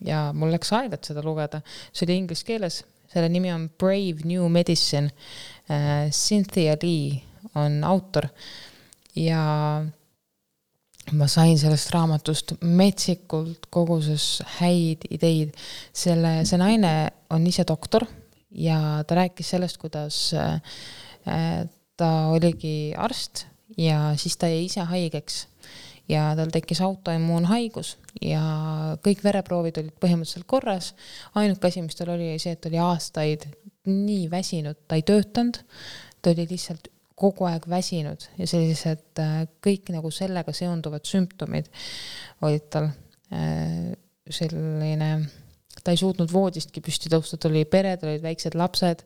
ja mul läks aega, et seda lugeda. see oli inglise keeles, selle nimi on Brave New Medicine uh,. Cynthia Lee on autor ja ma sain sellest raamatust metsikult koguses häid ideid. selle, see naine on ise doktor ja ta rääkis sellest, kuidas äh, ta oligi arst ja siis ta jäi ise haigeks ja tal tekkis autoimmuunhaigus ja kõik vereproovid olid põhimõtteliselt korras. ainuke asi, mis tal oli, oli see, et oli aastaid nii väsinud, ta ei töötanud, ta oli lihtsalt kogu aeg väsinud ja sellised äh, kõik nagu sellega seonduvad sümptomid olid tal. Äh, selline, ta ei suutnud voodistki püsti tõusta, tal oli pere, tal olid väiksed lapsed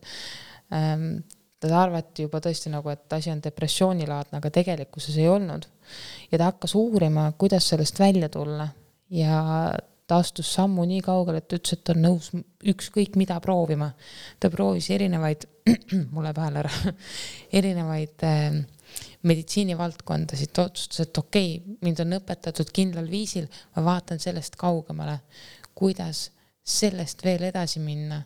ähm, teda arvati juba tõesti nagu, et asi on depressioonilaadne, aga tegelikkuses ei olnud. ja ta hakkas uurima, kuidas sellest välja tulla ja ta astus sammu nii kaugele, et ütles, et ta on nõus ükskõik mida proovima. ta proovis erinevaid, mul läheb hääl ära erinevaid äh, meditsiinivaldkondasid, ta otsustas, et okei okay,, mind on õpetatud kindlal viisil, ma vaatan sellest kaugemale, kuidas sellest veel edasi minna.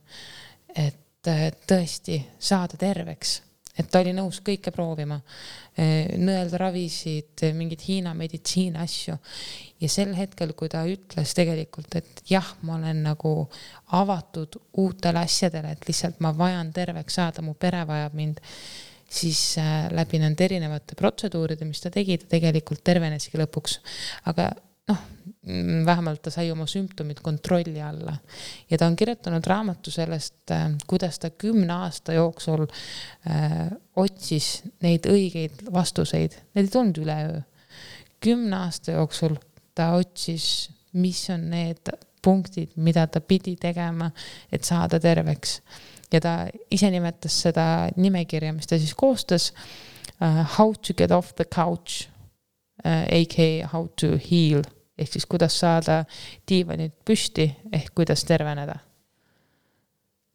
et et tõesti saada terveks, et ta oli nõus kõike proovima, nõelda ravisid, mingeid Hiina meditsiini asju. ja sel hetkel, kui ta ütles tegelikult, et jah, ma olen nagu avatud uutele asjadele, et lihtsalt ma vajan terveks saada, mu pere vajab mind, siis äh, läbi nende erinevate protseduuride, mis ta tegi, ta tegelikult terveneski lõpuks. aga noh, vähemalt ta sai oma sümptomid kontrolli alla ja ta on kirjutanud raamatu sellest, äh, kuidas ta kümne aasta jooksul äh, otsis neid õigeid vastuseid, need ei tulnud üleöö. kümne aasta jooksul ta otsis, mis on need punktid, mida ta pidi tegema, et saada terveks. ja ta ise nimetas seda nimekirja, mis ta siis koostas uh,. How to get off the couch uh,, AK how to heal ehk siis kuidas saada diivanilt püsti ehk kuidas terveneda.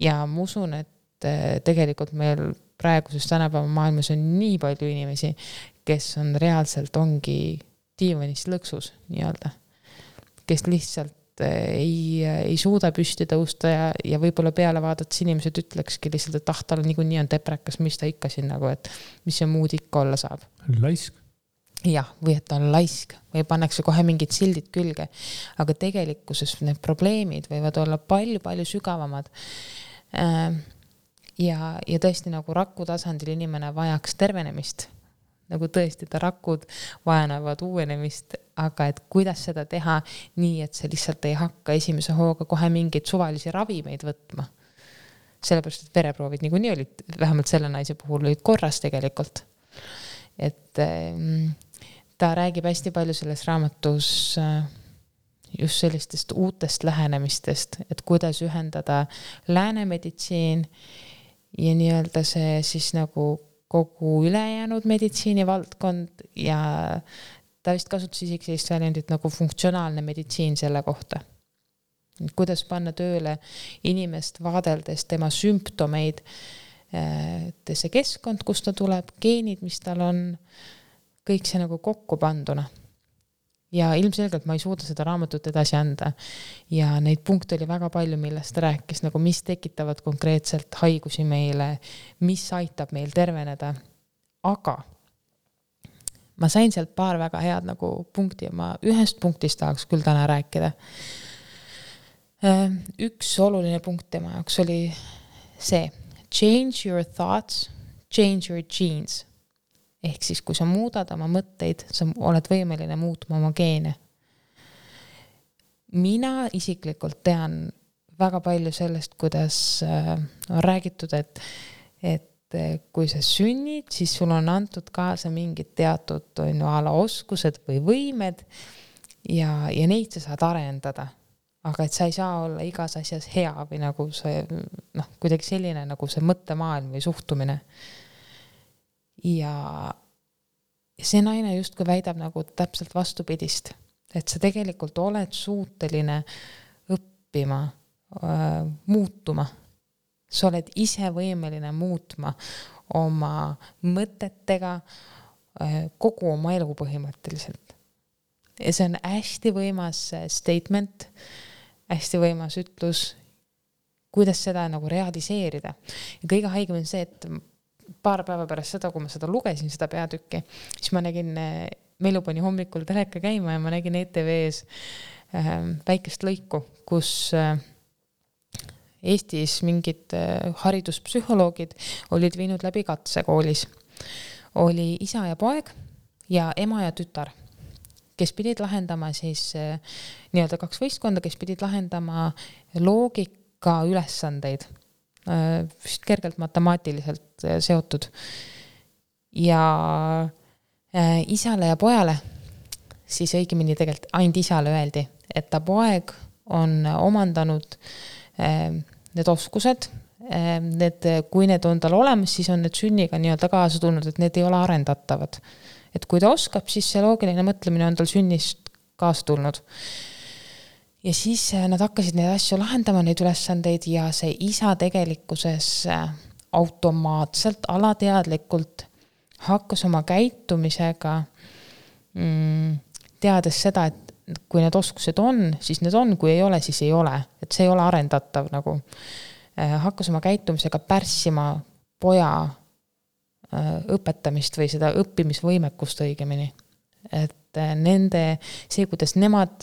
ja ma usun, et eh, tegelikult meil praeguses tänapäeva maailmas on nii palju inimesi, kes on reaalselt, ongi diivanist lõksus nii-öelda. kes lihtsalt eh, ei, ei suuda püsti tõusta ja, ja võib-olla peale vaadates inimesed ütlekski lihtsalt, et ah, tal niikuinii on deprekas, mis ta ikka siin nagu, et mis see muud ikka olla saab.
laisk
jah, või et ta on laisk või pannakse kohe mingid sildid külge. aga tegelikkuses need probleemid võivad olla palju-palju sügavamad. Äh, ja, ja tõesti nagu raku tasandil inimene vajaks tervenemist. nagu tõesti, ta rakud vajavad uuenemist, aga et kuidas seda teha nii, et sa lihtsalt ei hakka esimese hooga kohe mingeid suvalisi ravimeid võtma. sellepärast, et vereproovid niikuinii olid, vähemalt selle naise puhul olid korras tegelikult. et ähm, ta räägib hästi palju selles raamatus äh, just sellistest uutest lähenemistest, et kuidas ühendada lääne meditsiin ja nii-öelda see siis nagu kogu ülejäänud meditsiinivaldkond ja ta vist kasutas isegi sellist väljendit nagu funktsionaalne meditsiin selle kohta. kuidas panna tööle inimest vaadeldes tema sümptomeid, äh, see keskkond, kust ta tuleb, geenid, mis tal on kõik see nagu kokku panduna. ja ilmselgelt ma ei suuda seda raamatut edasi anda. ja neid punkte oli väga palju, millest ta rääkis nagu, mis tekitavad konkreetselt haigusi meile, mis aitab meil terveneda. aga ma sain sealt paar väga head nagu punkti ja ma ühest punktist tahaks küll täna rääkida. Äh, üks oluline punkt tema jaoks oli see, change your thoughts, change your genes. Ehk siis, kui sa muudad oma mõtteid, sa oled võimeline muutma oma geene. mina isiklikult tean väga palju sellest, kuidas äh, on räägitud, et, et äh, kui sa sünnid, siis sul on antud kaasa mingid teatud, on ju, a la oskused või võimed ja, ja neid sa saad arendada aga et sa ei saa olla igas asjas hea või nagu see noh, kuidagi selline nagu see mõttemaailm või suhtumine. Ja see naine justkui väidab nagu täpselt vastupidist, et sa tegelikult oled suuteline õppima äh,, muutuma. sa oled ise võimeline muutma oma mõtetega äh, kogu oma elu põhimõtteliselt. ja see on hästi võimas statement hästi võimas ütlus, kuidas seda nagu realiseerida. ja kõige haigem on see, et paar päeva pärast seda, kui ma seda lugesin, seda peatükki, siis ma nägin, Melu pani hommikul teleka käima ja ma nägin ETV-s äh, väikest lõiku, kus äh, Eestis mingid äh, hariduspsühholoogid olid viinud läbi katse koolis. oli isa ja poeg ja ema ja tütar kes pidid lahendama siis eh, nii-öelda kaks võistkonda, kes pidid lahendama loogika ülesandeid, eh, vist kergelt matemaatiliselt eh, seotud. ja isale ja pojale, siis õigemini tegelikult ainult isale öeldi, et ta poeg on omandanud need oskused, need, kui need on tal olemas, siis on need sünniga nii-öelda kaasa tulnud, et need ei ole arendatavad et kui ta oskab, siis see loogiline mõtlemine on tal sünnist kaasa tulnud. Ja siis äh, nad hakkasid neid asju lahendama, neid ülesandeid ja see isa tegelikkuses äh, automaatselt, alateadlikult hakkas oma käitumisega mm, teades seda, et kui need oskused on, siis need on, kui ei ole, siis ei ole, et see ei ole arendatav nagu. Äh, hakkas oma käitumisega pärssima poja õpetamist või seda õppimisvõimekust õigemini. et nende, see, kuidas nemad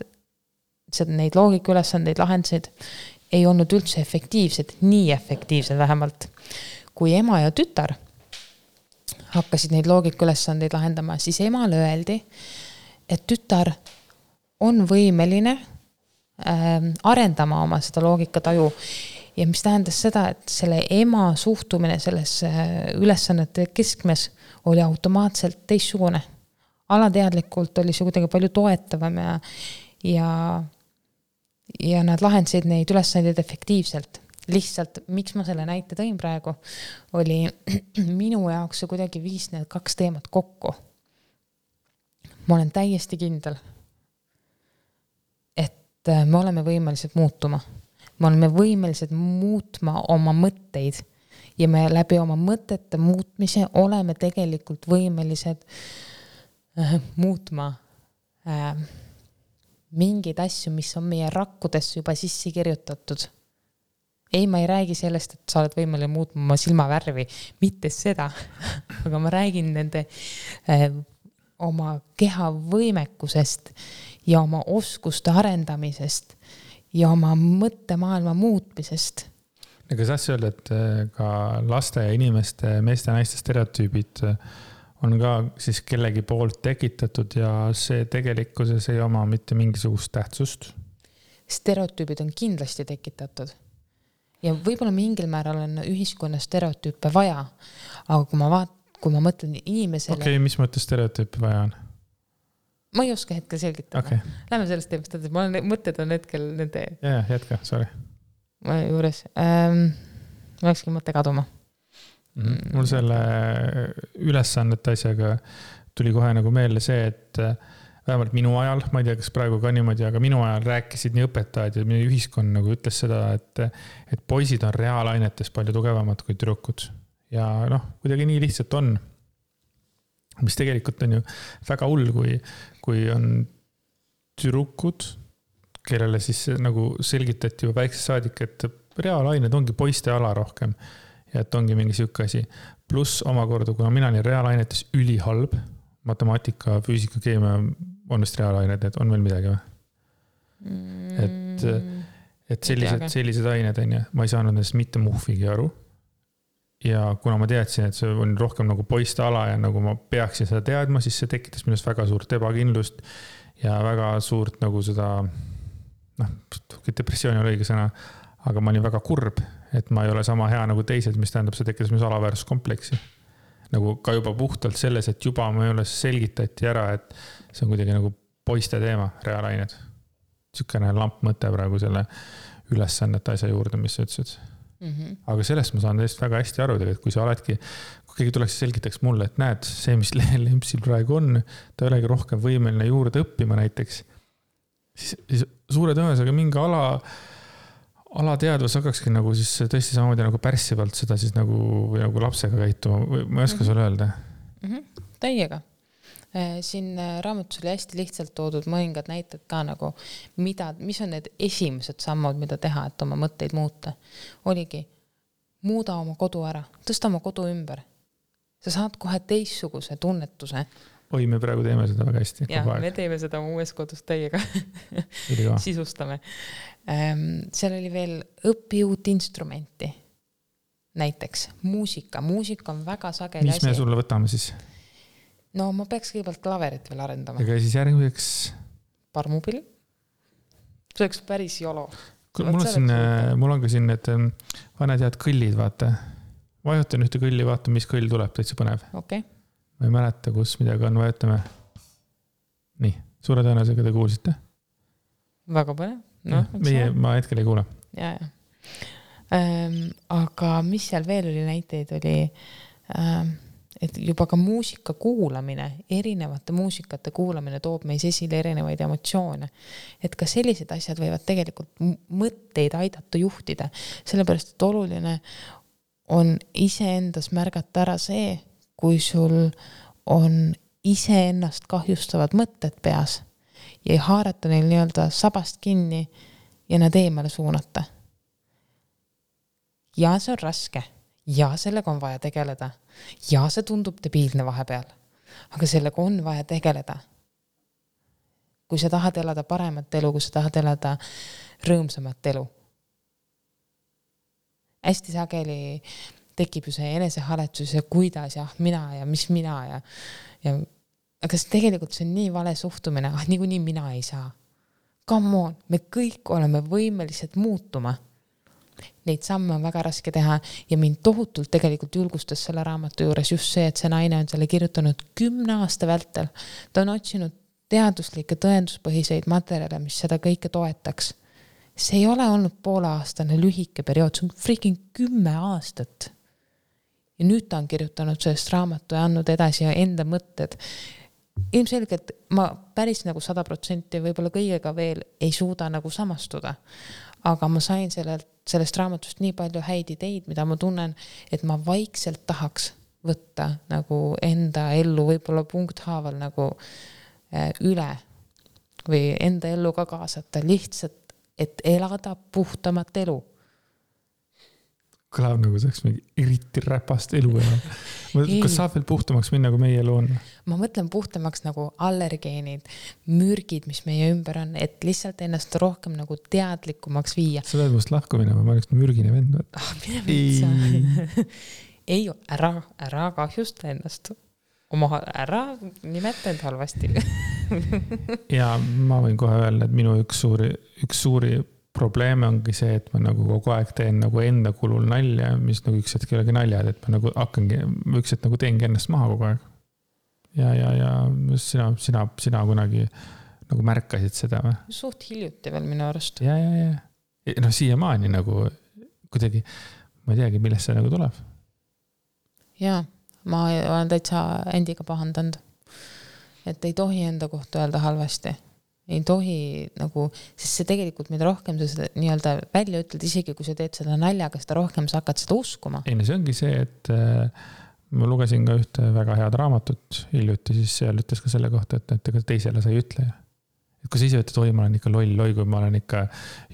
seda, neid loogikaülesandeid lahendasid, ei olnud üldse efektiivsed, nii efektiivsed vähemalt. kui ema ja tütar hakkasid neid loogikaülesandeid lahendama, siis emale öeldi, et tütar on võimeline äh, arendama oma seda loogikataju ja mis tähendas seda, et selle ema suhtumine sellesse ülesannete keskmes oli automaatselt teistsugune. alateadlikult oli see kuidagi palju toetavam ja, ja, ja nad lahendasid neid ülesandeid efektiivselt. lihtsalt, miks ma selle näite tõin praegu, oli minu jaoks see kuidagi viis need kaks teemat kokku. ma olen täiesti kindel, et me oleme võimelised muutuma me oleme võimelised muutma oma mõtteid ja me läbi oma mõtete muutmise oleme tegelikult võimelised äh, muutma äh, mingeid asju, mis on meie rakkudesse juba sisse kirjutatud. ei, ma ei räägi sellest, et sa oled võimeline muutma oma silmavärvi, mitte seda aga ma räägin nende äh, oma keha võimekusest ja oma oskuste arendamisest ja oma mõttemaailma muutmisest.
kas asja öelda, et äh, ka laste ja inimeste, meeste ja naiste stereotüübid äh, on ka siis kellegi poolt tekitatud ja see tegelikkuses ei oma mitte mingisugust tähtsust?
stereotüübid on kindlasti tekitatud ja võib-olla mingil määral on ühiskonna stereotüüpe vaja, aga kui ma vaat-, kui ma mõtlen inimesele.
okei okay,, mis mõttes stereotüüpe vaja on?
ma ei oska hetkel selgitada okay.. Lähme sellest teemast edasi, ma olen, mõtted on hetkel nende.
ja, ja jätka, sorry.
juures ähm,, mul läkski mõte kaduma.
Mul selle ülesannete asjaga tuli kohe nagu meelde see, et äh, vähemalt minu ajal, ma ei tea, kas praegu ka niimoodi, aga minu ajal rääkisid nii õpetajad ja meie ühiskond nagu ütles seda, et, et poisid on reaalainetes palju tugevamad kui tüdrukud. ja noh, kuidagi nii lihtsalt on mis tegelikult on ju väga hull, kui, kui on tüdrukud, kellele siis nagu selgitati juba väiksest saadik, et reaalained ongi poiste ala rohkem. Ja et ongi mingi sihuke asi. pluss omakorda, kuna mina olin reaalainetes ülihalb, matemaatika, füüsika, keemia on vist reaalained, et on veel midagi või mm.? et, et sellised, sellised ained on ju, ma ei saanud nendest mitte muhvigi aru. ja kuna ma teadsin, et see on rohkem nagu poiste ala ja nagu ma peaksin seda teadma, siis see tekitas minus väga suurt ebakindlust ja väga suurt nagu seda, noh, depressioon ei ole õige sõna, aga ma olin väga kurb, et ma ei ole sama hea nagu teised, mis tähendab, see tekitas minus alaväärsuskompleksi nagu ka juba puhtalt selles, et juba mu juures selgitati ära, et see on kuidagi nagu poiste teema, reaalained. sihukene lamp mõte praegu selle ülesannete asja juurde, mis sa ütlesid mm. -hmm. aga sellest ma saan täiesti väga hästi aru tegelikult, kui sa oledki, kui keegi tuleks ja selgitaks mulle, et näed, see, mis Lempsil praegu on, ta ei olegi rohkem võimeline juurde õppima näiteks. siis, siis suure tõenäosusega mingi ala alateadvus hakkakski nagu siis tõesti samamoodi nagu pärssivalt seda siis nagu, nagu lapsega käituma või ma ei oska mm -hmm. sulle öelda
mm. -hmm. täiega. Äh, siin äh, raamatus oli hästi lihtsalt toodud mõningad näited ka nagu, mida, mis on need esimesed sammud, mida teha, et oma mõtteid muuta. oligi, muuda oma kodu ära, tõsta oma kodu ümber. sa saad kohe teistsuguse tunnetuse
oi, me praegu teeme seda väga hästi.
jah, me teeme seda oma uues kodus täiega sisustame ähm,. seal oli veel õpi uut instrumenti. näiteks muusika, muusika on väga sageli
mis asi. me sulle võtame siis?
no ma peaks kõigepealt klaverit veel arendama.
aga siis järgmiseks?
parmupill. see oleks päris jolo.
mul on siin, mul on ka siin need ähm, vanad head kõllid, vaata. vajutan ühte kõlli, vaata, mis kõll tuleb, täitsa põnev.
okei okay
ma ei mäleta, kus midagi on, vajutame. nii, suure tõenäosusega te kuulsite.
väga põnev, noh.
meie, ma hetkel ei kuule.
ja, ja ähm,. aga mis seal veel oli näiteid, oli ähm, et juba ka muusika kuulamine, erinevate muusikate kuulamine toob meis esile erinevaid emotsioone. et ka sellised asjad võivad tegelikult mõtteid aidata juhtida, sellepärast et oluline on iseendas märgata ära see, kui sul on iseennast kahjustavad mõtted peas ja ei haarata neil nii-öelda sabast kinni ja nad eemale suunata. ja see on raske ja sellega on vaja tegeleda ja see tundub debiilne vahepeal, aga sellega on vaja tegeleda. kui sa tahad elada paremat elu, kui sa tahad elada rõõmsamat elu. hästi sageli tekib ju see enesehaletsus ja kuidas ja ah mina ja mis mina ja, ja aga see tegelikult see on nii vale suhtumine, ah niikuinii mina ei saa. Come on, me kõik oleme võimelised muutuma. Neid samme on väga raske teha ja mind tohutult tegelikult julgustas selle raamatu juures just see, et see naine on selle kirjutanud kümne aasta vältel. ta on otsinud teaduslikke tõenduspõhiseid materjale, mis seda kõike toetaks. see ei ole olnud pooleaastane lühike periood, see on freaking kümme aastat ja nüüd ta on kirjutanud sellest raamatu ja andnud edasi enda mõtted. ilmselgelt ma päris nagu sada protsenti võib-olla kõigega veel ei suuda nagu samastuda. aga ma sain sellelt, sellest raamatust nii palju häid ideid, mida ma tunnen, et ma vaikselt tahaks võtta nagu enda ellu võib-olla punkthaaval nagu äh, üle või enda ellu ka kaasata, lihtsalt, et elada puhtamat elu
kõlab nagu see oleks mingi eriti räpast elu enam. kas saab veel puhtamaks minna, kui meie elu on?
ma mõtlen puhtamaks nagu allergeenid, mürgid, mis meie ümber on, et lihtsalt ennast rohkem nagu teadlikumaks viia.
sa pead minust lahku minema, ma oleks mürgine vend
ah,. mine metsa. ei, ära, ära kahjusta ennast oma, ära nimeta end halvasti
ja ma võin kohe öelda, et minu üks suuri, üks suuri probleem ongi see, et ma nagu kogu aeg teen nagu enda kulul nalja, mis nagu üks hetk ei olegi naljad, et ma nagu hakkangi, üks hetk nagu teengi ennast maha kogu aeg. ja, ja, ja sina, sina, sina kunagi nagu märkasid seda või?
suht hiljuti veel minu arust.
ja, ja, ja, noh, siiamaani nagu kuidagi, ma ei teagi, millest see nagu tuleb.
ja, ma olen täitsa endiga pahandanud. et ei tohi enda kohta öelda halvasti ei tohi nagu, sest see tegelikult, mida rohkem sa seda nii-öelda välja ütled, isegi kui sa teed seda naljaga, seda rohkem sa hakkad seda uskuma.
ei no see ongi see, et äh, ma lugesin ka ühte väga head raamatut hiljuti, siis seal ütles ka selle kohta, et, et ega teisele sa ei ütle ju. et kui sa ise ütled, oi, ma olen ikka loll, oi kui ma olen ikka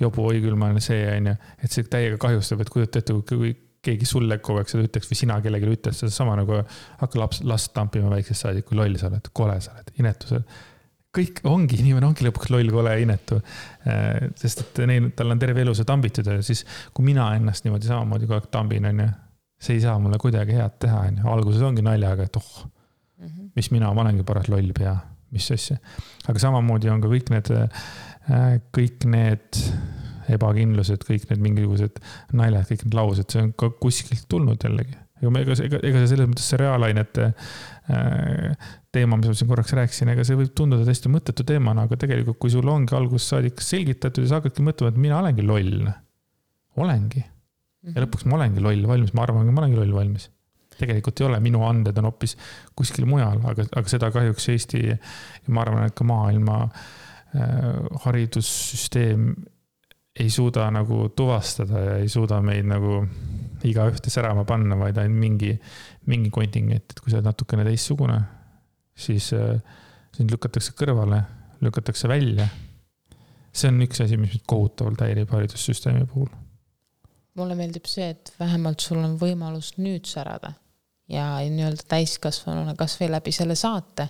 jobu, oi küll ma olen see, on ju. et see täiega kahjustab, et kujuta ette, kui keegi sulle kogu aeg seda ütleks või sina kellelegi ütled sedasama nagu hakka laps, last tampima väiksest saadik, kui loll sa oled, kole sa oled, inetu sa oled kõik ongi, inimene ongi lõpuks loll, kole, inetu. Äh, sest et neil, tal on terve elu see tambitud ja siis, kui mina ennast niimoodi samamoodi kogu aeg tambin, onju. see ei saa mulle kuidagi head teha, onju. alguses ongi naljaga, et oh, mhm. mis mina, ma olengi paras loll pea, mis asja. aga samamoodi on ka kõik need, äh, kõik need ebakindlused, kõik need mingisugused naljad, kõik need laused, see on ka kuskilt tulnud jällegi ega me, ega, ega, ega see selles mõttes see reaalainete äh, teema, mis ma siin korraks rääkisin, ega see võib tunduda täiesti mõttetu teemana, aga tegelikult, kui sul ongi algusest saadik selgitatud ja sa hakkadki mõtlema, et mina olengi loll. olengi. ja mhm. lõpuks ma olengi loll valmis, ma arvan, ma olengi loll valmis. tegelikult ei ole, minu anded on hoopis kuskil mujal, aga, aga seda kahjuks Eesti ja ma arvan, et ka maailma äh, haridussüsteem ei suuda nagu tuvastada ja ei suuda meid nagu igaühte särama panna, vaid ainult mingi, mingi kontingent, et kui sa oled natukene teistsugune, siis äh, sind lükatakse kõrvale, lükatakse välja. see on üks asi, mis mind kohutavalt häirib haridussüsteemi puhul.
mulle meeldib see, et vähemalt sul on võimalus nüüd särada ja nii-öelda täiskasvanuna kasvõi läbi selle saate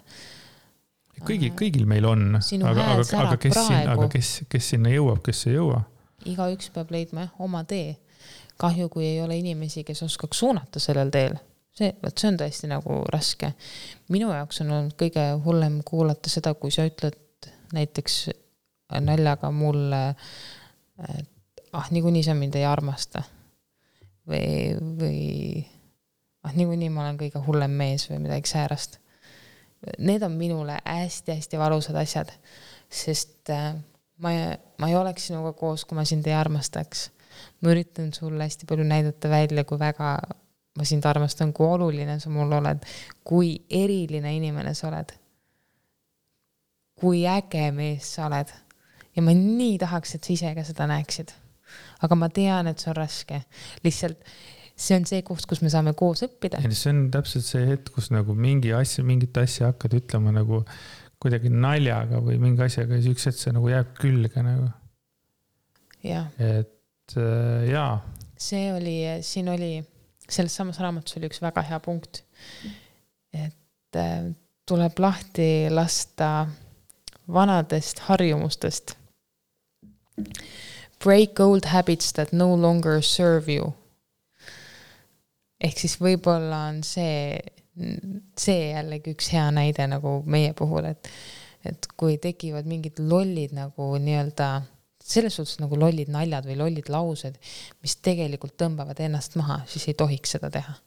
kõigil, kõigil meil on, aga, aga, aga kes aga kes, kes sinna jõuab, kes ei jõua?
igaüks peab leidma jah oma tee. Kahju, kui ei ole inimesi, kes oskaks suunata sellel teel. see, vot see on tõesti nagu raske. minu jaoks on olnud kõige hullem kuulata seda, kui sa ütled näiteks naljaga mulle, et ah, niikuinii sa mind ei armasta. või, või ah, niikuinii ma olen kõige hullem mees või midagi säärast. Need on minule hästi-hästi valusad asjad, sest äh, ma ma ei oleks sinuga koos, kui ma sind ei armastaks. Ma üritan sulle hästi palju näidata välja, kui väga ma sind armastan, kui oluline sa mul oled, kui eriline inimene sa oled. kui äge mees sa oled. ja ma nii tahaks, et sa ise ka seda näeksid. aga ma tean, et see on raske. lihtsalt see on see koht, kus me saame koos õppida.
see on täpselt see hetk, kus nagu mingi asja, mingit asja hakkad ütlema nagu kuidagi naljaga või mingi asjaga ja siis üks hetk see nagu jääb külge nagu. et äh, jaa.
see oli, siin oli, selles samas raamatus oli üks väga hea punkt. et äh, tuleb lahti lasta vanadest harjumustest. Break old habits that no longer serve you. ehk siis võib-olla on see see jällegi üks hea näide nagu meie puhul, et, et kui tekivad mingid lollid nagu nii-öelda selles suhtes nagu lollid naljad või lollid laused, mis tegelikult tõmbavad ennast maha, siis ei tohiks seda teha.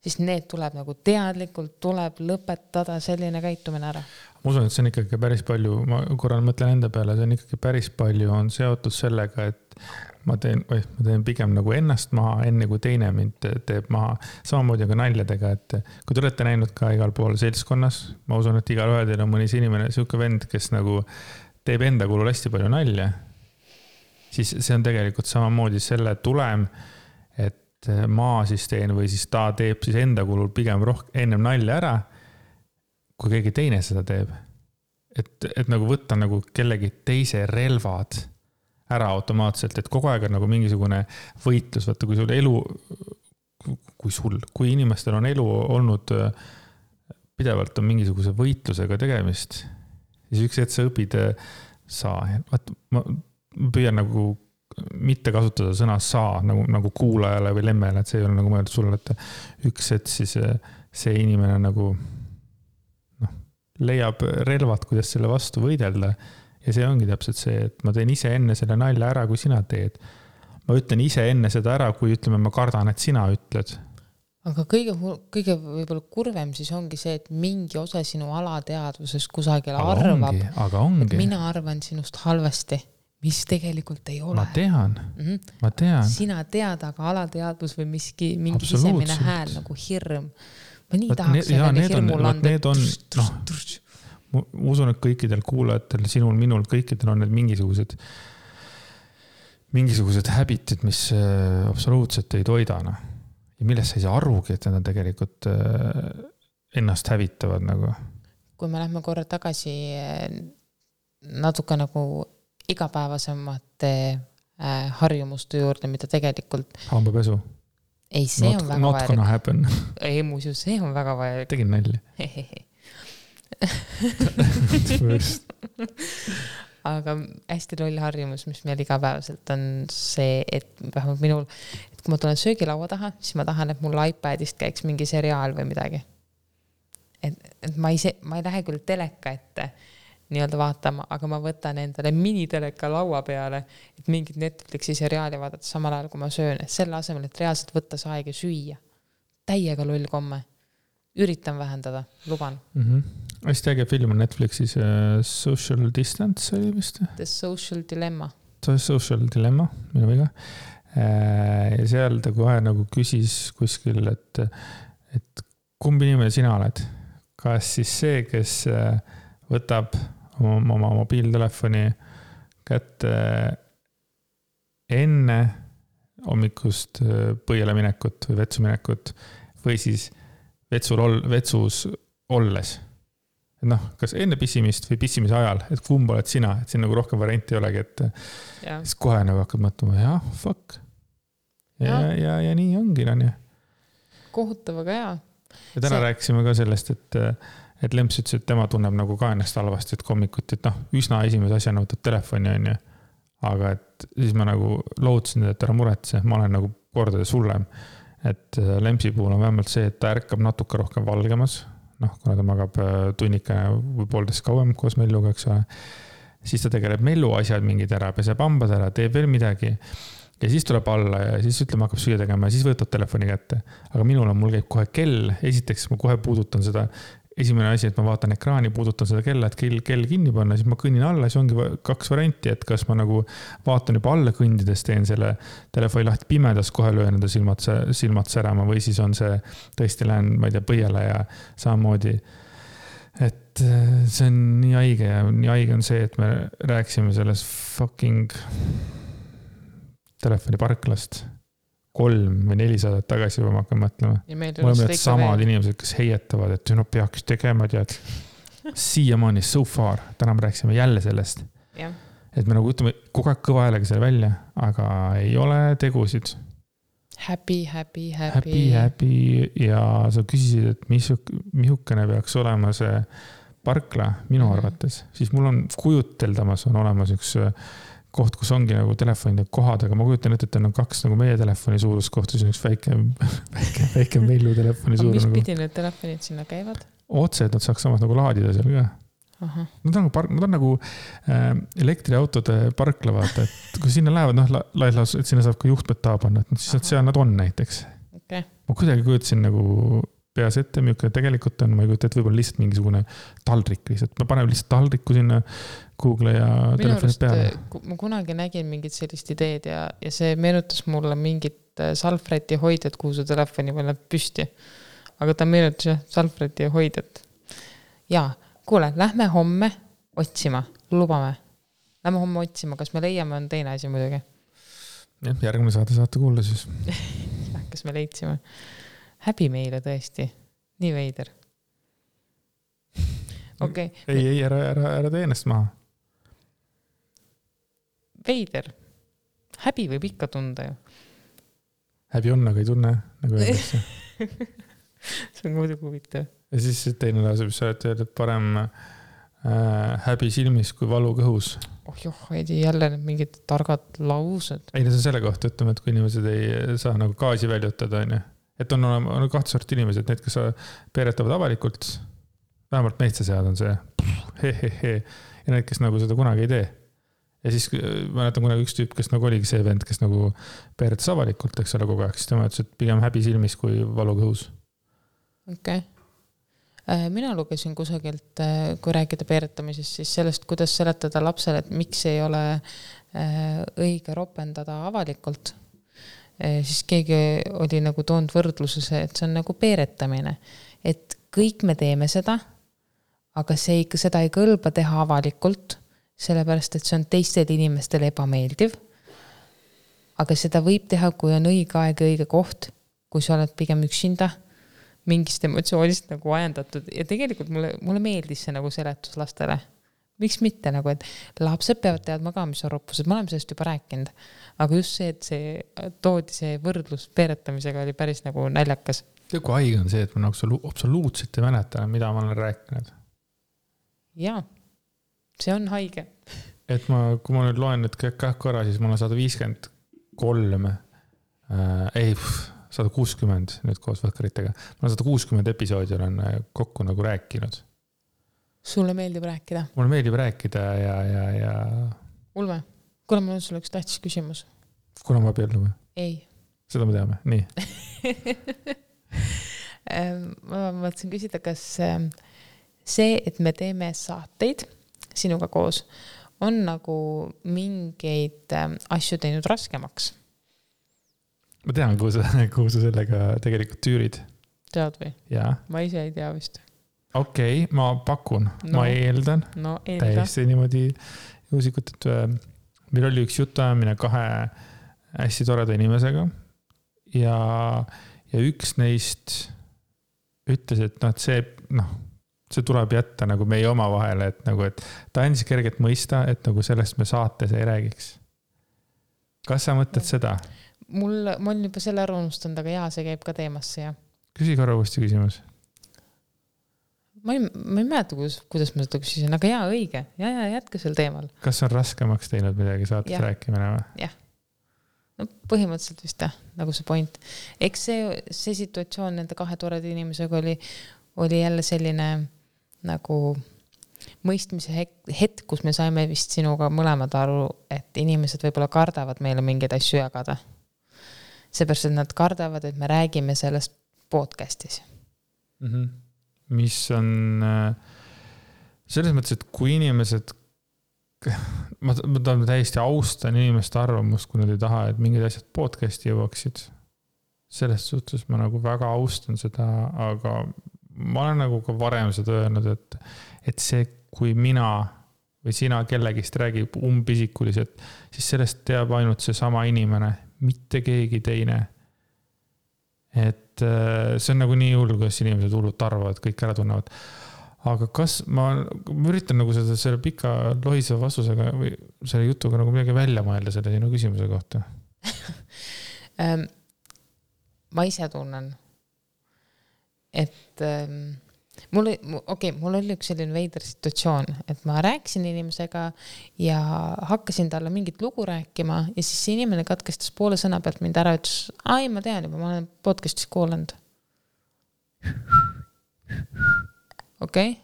siis need tuleb nagu teadlikult, tuleb lõpetada selline käitumine ära.
ma usun, et see on ikkagi päris palju, ma korra mõtlen enda peale, see on ikkagi päris palju on seotud sellega, et ma teen, või ma teen pigem nagu ennast maha, enne kui teine mind teeb maha. samamoodi on ka naljadega, et kui te olete näinud ka igal pool seltskonnas, ma usun, et igalühel teil on mõni see inimene, sihuke vend, kes nagu teeb enda kulul hästi palju nalja. Siis see on tegelikult samamoodi selle tulem, et ma siis teen või siis ta teeb siis enda kulul pigem rohkem, ennem nalja ära, kui keegi teine seda teeb. et, et nagu võtta nagu kellegi teise relvad ära automaatselt, et kogu aeg on nagu mingisugune võitlus, vaata kui sul elu, kui sul, kui inimestel on elu olnud pidevalt on mingisuguse võitlusega tegemist, siis üks hetk sa õpid, sa, vaat ma püüan nagu mitte kasutada sõna sa nagu, nagu kuulajale või lemmele, et see ei ole nagu mõeldud sulle, et üks hetk siis see inimene nagu noh, leiab relvad, kuidas selle vastu võidelda ja see ongi täpselt see, et ma teen ise enne selle nalja ära, kui sina teed. ma ütlen ise enne seda ära, kui ütleme, ma kardan, et sina ütled.
aga kõige, kõige võib-olla kurvem siis ongi see, et mingi osa sinu alateadvuses kusagil aga arvab, et mina arvan sinust halvasti mis tegelikult ei ole.
ma tean mm, -hmm. ma tean.
sina tead, aga alateadvus või miski, mingi sisemine hääl nagu hirm. ma nii tahaks sellele hirmule anda.
Need on, noh, ma usun, et kõikidel kuulajatel, sinul, minul, kõikidel on need mingisugused, mingisugused habit'id, mis äh, absoluutselt ei toida, noh. ja millest sa ei saa arugi, et nad on tegelikult äh, ennast hävitavad nagu.
kui me lähme korra tagasi äh, natuke nagu igapäevasemate harjumuste juurde, mida tegelikult.
hambapesu.
ei, see
not,
on väga
not vajalik.
ei muuseas, see on väga vajalik.
tegin nalja
aga hästi loll harjumus, mis meil igapäevaselt on see, et vähemalt minul, et kui ma tulen söögilaua taha, siis ma tahan, et mul iPadist käiks mingi seriaal või midagi. et, et ma ise, ma ei lähe küll teleka ette nii-öelda vaatama, aga ma võtan endale miniteleka laua peale, et mingit Netflixi seriaali vaadata samal ajal, kui ma söön, et selle asemel, et reaalselt võtta see aeg ja süüa. täiega loll komme. üritan vähendada, luban
mm. -hmm hästi äge film on Netflixis uh,, Social Distance oli vist.
The Social Dilemma.
The Social Dilemma, minu viga uh,. ja seal ta kohe nagu küsis kuskil, et, et kumb inimene sina oled. kas siis see, kes uh, võtab oma, oma mobiiltelefoni kätte enne hommikust uh, põiele minekut või vetsu minekut või siis vetsul ol-, vetsus olles et noh, kas enne pissimist või pissimise ajal, et kumb oled sina, et siin nagu rohkem variante ei olegi, et ja. siis kohe nagu hakkad mõtlema, jah, fuck. ja, ja, ja, ja nii ongi, onju.
kohutav, aga hea.
ja täna See... rääkisime ka sellest, et, et Lemps ütles, et tema tunneb nagu ka ennast halvasti, et hommikuti, et noh, üsna esimese asjana võtad telefoni, onju. aga et siis ma nagu lootsin, et ära muretse, ma olen nagu kordades hullem. et Lempsi puhul on vähemalt see, et ta ärkab natuke rohkem valgemas noh, kuna ta magab äh, tunnikene või poolteist kauem koos Melluga, eks ole. siis ta tegeleb Mellu asjad mingid ära, peseb hambad ära, teeb veel midagi. ja siis tuleb alla ja siis ütleme, hakkab süüa tegema ja siis võtab telefoni kätte. aga minul on, mul käib kohe kell, esiteks ma kohe puudutan seda esimene asi, et ma vaatan ekraani, puudutan seda kella, et kell, kell kinni panna, siis ma kõnnin alla, siis ongi kaks varianti, et kas ma nagu vaatan juba alla kõndides, teen selle telefoni lahti pimedas, kohe löön enda silmad, silmad särama või siis on see tõesti lähen, ma ei tea, põiele ja samamoodi. et äh, see on nii haige ja nii haige on see, et me rääkisime sellest fucking telefoniparklast kolm või neli saadet tagasi juba ma hakkan mõtlema. mul on need samad veel. inimesed, kes heietavad, et no peaks tegema, tead. siiamaani so far, täna me rääkisime jälle sellest. et me nagu ütleme kogu aeg kõva häälega selle välja, aga ei ole tegusid.
Happy, happy, happy.
Happy, happy ja sa küsisid, et mis, missugune peaks olema see parkla minu mm -hmm. arvates, siis mul on kujuteldamas on olemas üks koht, kus ongi nagu telefonide kohad, aga ma kujutan ette, et on kaks nagu meie telefoni suurust kohta, siis on üks väike, väike, väike Mellu telefoni suurus.
mis nagu... pidi need telefonid sinna käivad?
otse, et nad saaks samas nagu laadida seal ka. Nad on nagu park, nad on nagu äh, elektriautode parkla, vaata, et kui sinna lähevad, noh, laias laastus, et sinna saab ka juhtmed taha panna, et siis seal nad on näiteks okay.. ma kuidagi kujutasin nagu peas ette, milline tegelikult on, ma ei kujuta ette, võib-olla lihtsalt mingisugune taldrik lihtsalt, me paneme lihtsalt taldriku sinna Google'i ja telefonid peale.
Eh, ma kunagi nägin mingit sellist ideed ja, ja see meenutas mulle mingit eh, salvräti hoidjat, kuhu su telefoni paned püsti. aga ta meenutas jah, salvräti hoidjat. ja, kuule, lähme homme otsima, lubame. Lähme homme otsima, kas me leiame, on teine asi muidugi.
jah, järgmine saade saate kuulda siis
jah, kas me leidsime häbi meile tõesti, nii veider. okei okay..
ei, ei ära, ära, ära tee ennast maha.
Veider, häbi võib ikka tunda ju.
häbi on, aga ei tunne, nagu öeldakse
see on muidugi huvitav.
ja siis teine lause, mis sa oled öelnud, parem äh, häbi silmis kui valu kõhus.
oh joh, Heidi, jälle need mingid targad laused.
ei no see on selle kohta, ütleme, et kui inimesed ei saa nagu gaasi väljutada, onju et on olema, on kahte sorti inimesed, need, kes peeretavad avalikult. vähemalt meeste seas on see he-he-he ja need, kes nagu seda kunagi ei tee. Ja siis mäletan kunagi üks tüüp, kes nagu oligi see vend, kes nagu peeretas avalikult, eks ole, kogu aeg, siis tema ütles, et pigem häbi silmis kui valu kõhus.
okei okay äh, mina lugesin kusagilt, äh, kui rääkida peeretamisest, siis sellest, kuidas seletada lapsele, et miks ei ole äh, õige ropendada avalikult siis keegi oli nagu toonud võrdluse, et see on nagu peeretamine. et kõik me teeme seda, aga see ikka, seda ei kõlba teha avalikult, sellepärast et see on teistele inimestele ebameeldiv. aga seda võib teha, kui on õige aeg ja õige koht, kui sa oled pigem üksinda, mingist emotsioonist nagu ajendatud ja tegelikult mulle, mulle meeldis see nagu seletus lastele miks mitte nagu, et lapsed peavad teadma ka, mis on roppused, me oleme sellest juba rääkinud. aga just see, et see toodi see võrdlus peeretamisega oli päris nagu naljakas.
tead, kui haige on see, et ma nagu absoluutselt ei mäleta, mida ma olen rääkinud.
jaa, see on haige.
et ma, kui ma nüüd loen nüüd kõik korra, siis mul on sada viiskümmend kolm äh,, ei, sada kuuskümmend nüüd koos võhkaritega. ma olen sada kuuskümmend episoodi olen äh, kokku nagu rääkinud.
sulle meeldib rääkida?
mulle meeldib rääkida ja, ja, ja.
Ulme, kuule, mul on sulle üks tähtis küsimus.
kuna me abiellume?
ei.
seda me teame, nii
ma mõtlesin küsida, kas see, et me teeme saateid sinuga koos, on nagu mingeid ähm, asju teinud raskemaks?
ma tean, kuhu sa, kuhu sa sellega tegelikult tüürid.
tead või? ma ise ei tea vist.
okei okay,, ma pakun no., ma eeldan
no,.
täiesti niimoodi juhuslikult, et äh, meil oli üks jutuajamine kahe hästi toreda inimesega ja, ja üks neist ütles, et noh, et see, noh, see tuleb jätta nagu meie omavahele, et nagu, et ta andis kerget mõista, et nagu sellest me saates ei räägiks. kas sa mõtled seda?
mul, ma olen juba selle ära unustanud, aga jaa, see käib ka teemasse, jah.
küsi korra uuesti küsimus.
ma ei, ma ei mäleta, kuidas, kuidas ma seda küsisin, aga jaa, õige, ja, ja jätka sel teemal.
kas on raskemaks teinud midagi saates ja. rääkimine või?
jah no põhimõtteliselt vist jah, nagu see point. eks see, see situatsioon nende kahe toreda inimesega oli, oli jälle selline nagu mõistmise hetk, hetk, kus me saime vist sinuga mõlemad aru, et inimesed võib-olla kardavad meile mingeid asju jagada. seepärast, et nad kardavad, et me räägime sellest podcast'is
mm. -hmm. mis on äh, selles mõttes, et kui inimesed ma, ma tahan täiesti austan inimeste arvamust, kui nad ei taha, et mingid asjad podcast'i jõuaksid. selles suhtes ma nagu väga austan seda, aga ma olen nagu ka varem seda öelnud, et, et see, kui mina või sina kellegist räägib umbisikuliselt, siis sellest teab ainult seesama inimene, mitte keegi teine. et äh, see on nagu nii hull, kuidas inimesed hullult arvavad, kõik ära tunnevad aga kas ma, ma üritan nagu seda, selle pika lohiseva vastusega või selle jutuga nagu midagi välja mõelda selle sinu küsimuse kohta
ähm, ma ise tunnen, et ähm, mul, okei okay,, mul oli üks selline veider situatsioon, et ma rääkisin inimesega ja hakkasin talle mingit lugu rääkima ja siis see inimene katkestas poole sõna pealt mind ära, ütles, ai, ma tean juba, ma olen podcast'is kuulanud okei okay?,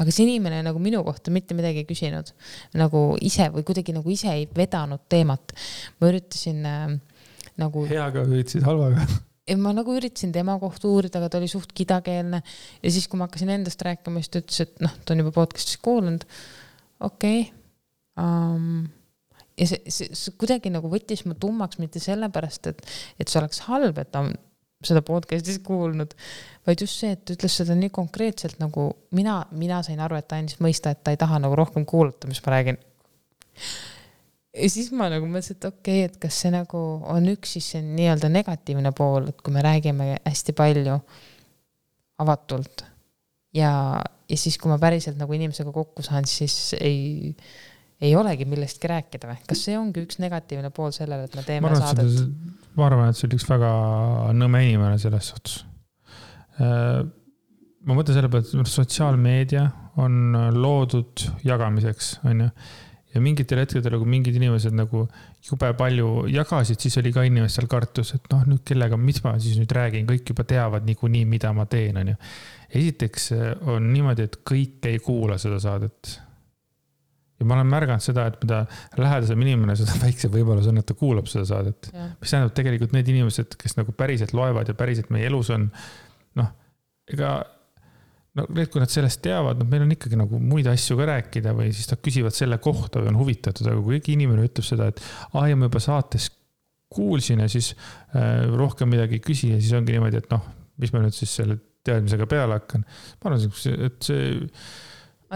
aga see inimene nagu minu kohta mitte midagi ei küsinud, nagu ise või kuidagi nagu ise ei vedanud teemat. ma üritasin äh, nagu.
heaga üritasid halvaga
ei, ma nagu üritasin tema kohta uurida, aga ta oli suht kidakeelne ja siis, kui ma hakkasin endast rääkima, siis ta ütles, et noh, ta on juba podcast'is kuulanud. okei okay. um, ja see, see, see kuidagi nagu võttis mu tummaks mitte sellepärast, et, et see oleks halb, et ta on seda podcast'is kuulnud, vaid just see, et ta ütles seda nii konkreetselt nagu mina, mina sain aru, et ta andis mõista, et ta ei taha nagu rohkem kuulata, mis ma räägin. Ja siis ma nagu mõtlesin, et okei okay,, et kas see nagu on üks siis see nii-öelda negatiivne pool, et kui me räägime hästi palju avatult ja, ja siis, kui ma päriselt nagu inimesega kokku saan, siis ei ei olegi millestki rääkida või, kas see ongi üks negatiivne pool sellele, et me teeme
ma arvan,
saadet?
ma arvan, et see oli üks väga nõme inimene selles suhtes. Äh, ma mõtlen selle peale, et sotsiaalmeedia on loodud jagamiseks, on ju. Ja mingitel hetkedel, kui mingid inimesed nagu jube palju jagasid, siis oli ka inimestel kartus, et noh, nüüd kellega, mis ma siis nüüd räägin, kõik juba teavad niikuinii, mida ma teen, on ju. esiteks on niimoodi, et kõik ei kuula seda saadet ja ma olen märganud seda, et mida lähedasem inimene, seda väiksem võimalus on, et ta kuulab seda saadet. mis tähendab tegelikult need inimesed, kes nagu päriselt loevad ja päriselt meie elus on, noh, ega no need, kui nad sellest teavad, noh, meil on ikkagi nagu muid asju ka rääkida või siis nad küsivad selle kohta või on huvitatud, aga kui keegi inimene ütleb seda, et aa ja ma juba saates kuulsin ja siis äh, rohkem midagi ei küsi ja siis ongi niimoodi, et noh, mis ma nüüd siis selle teadmisega peale hakkan. ma arvan, et see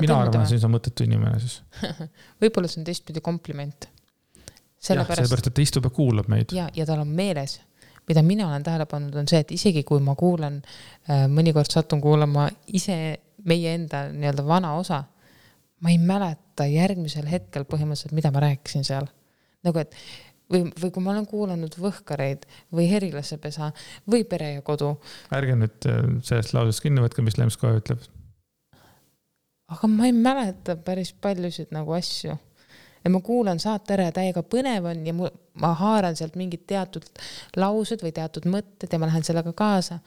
mina arvan, see on mõttetu inimene siis
võib-olla see on teistpidi kompliment.
sellepärast, sellepärast, et ta istub ja kuulab meid.
ja, ja tal on meeles, mida mina olen tähele pannud, on see, et isegi kui ma kuulan äh,, mõnikord satun kuulama ise meie enda nii-öelda vana osa, ma ei mäleta järgmisel hetkel põhimõtteliselt, mida ma rääkisin seal. nagu et või, või kui ma olen kuulanud Võhkareid või Herilasepesa või Pere ja kodu.
ärge nüüd äh, sellest lausest kinni võtke, mis Lems kohe ütleb
aga ma ei mäleta päris paljusid nagu asju. Ja ma kuulan saate ära ja täiega põnev on ja mu, ma haaran sealt mingid teatud laused või teatud mõtted ja ma lähen sellega kaasa.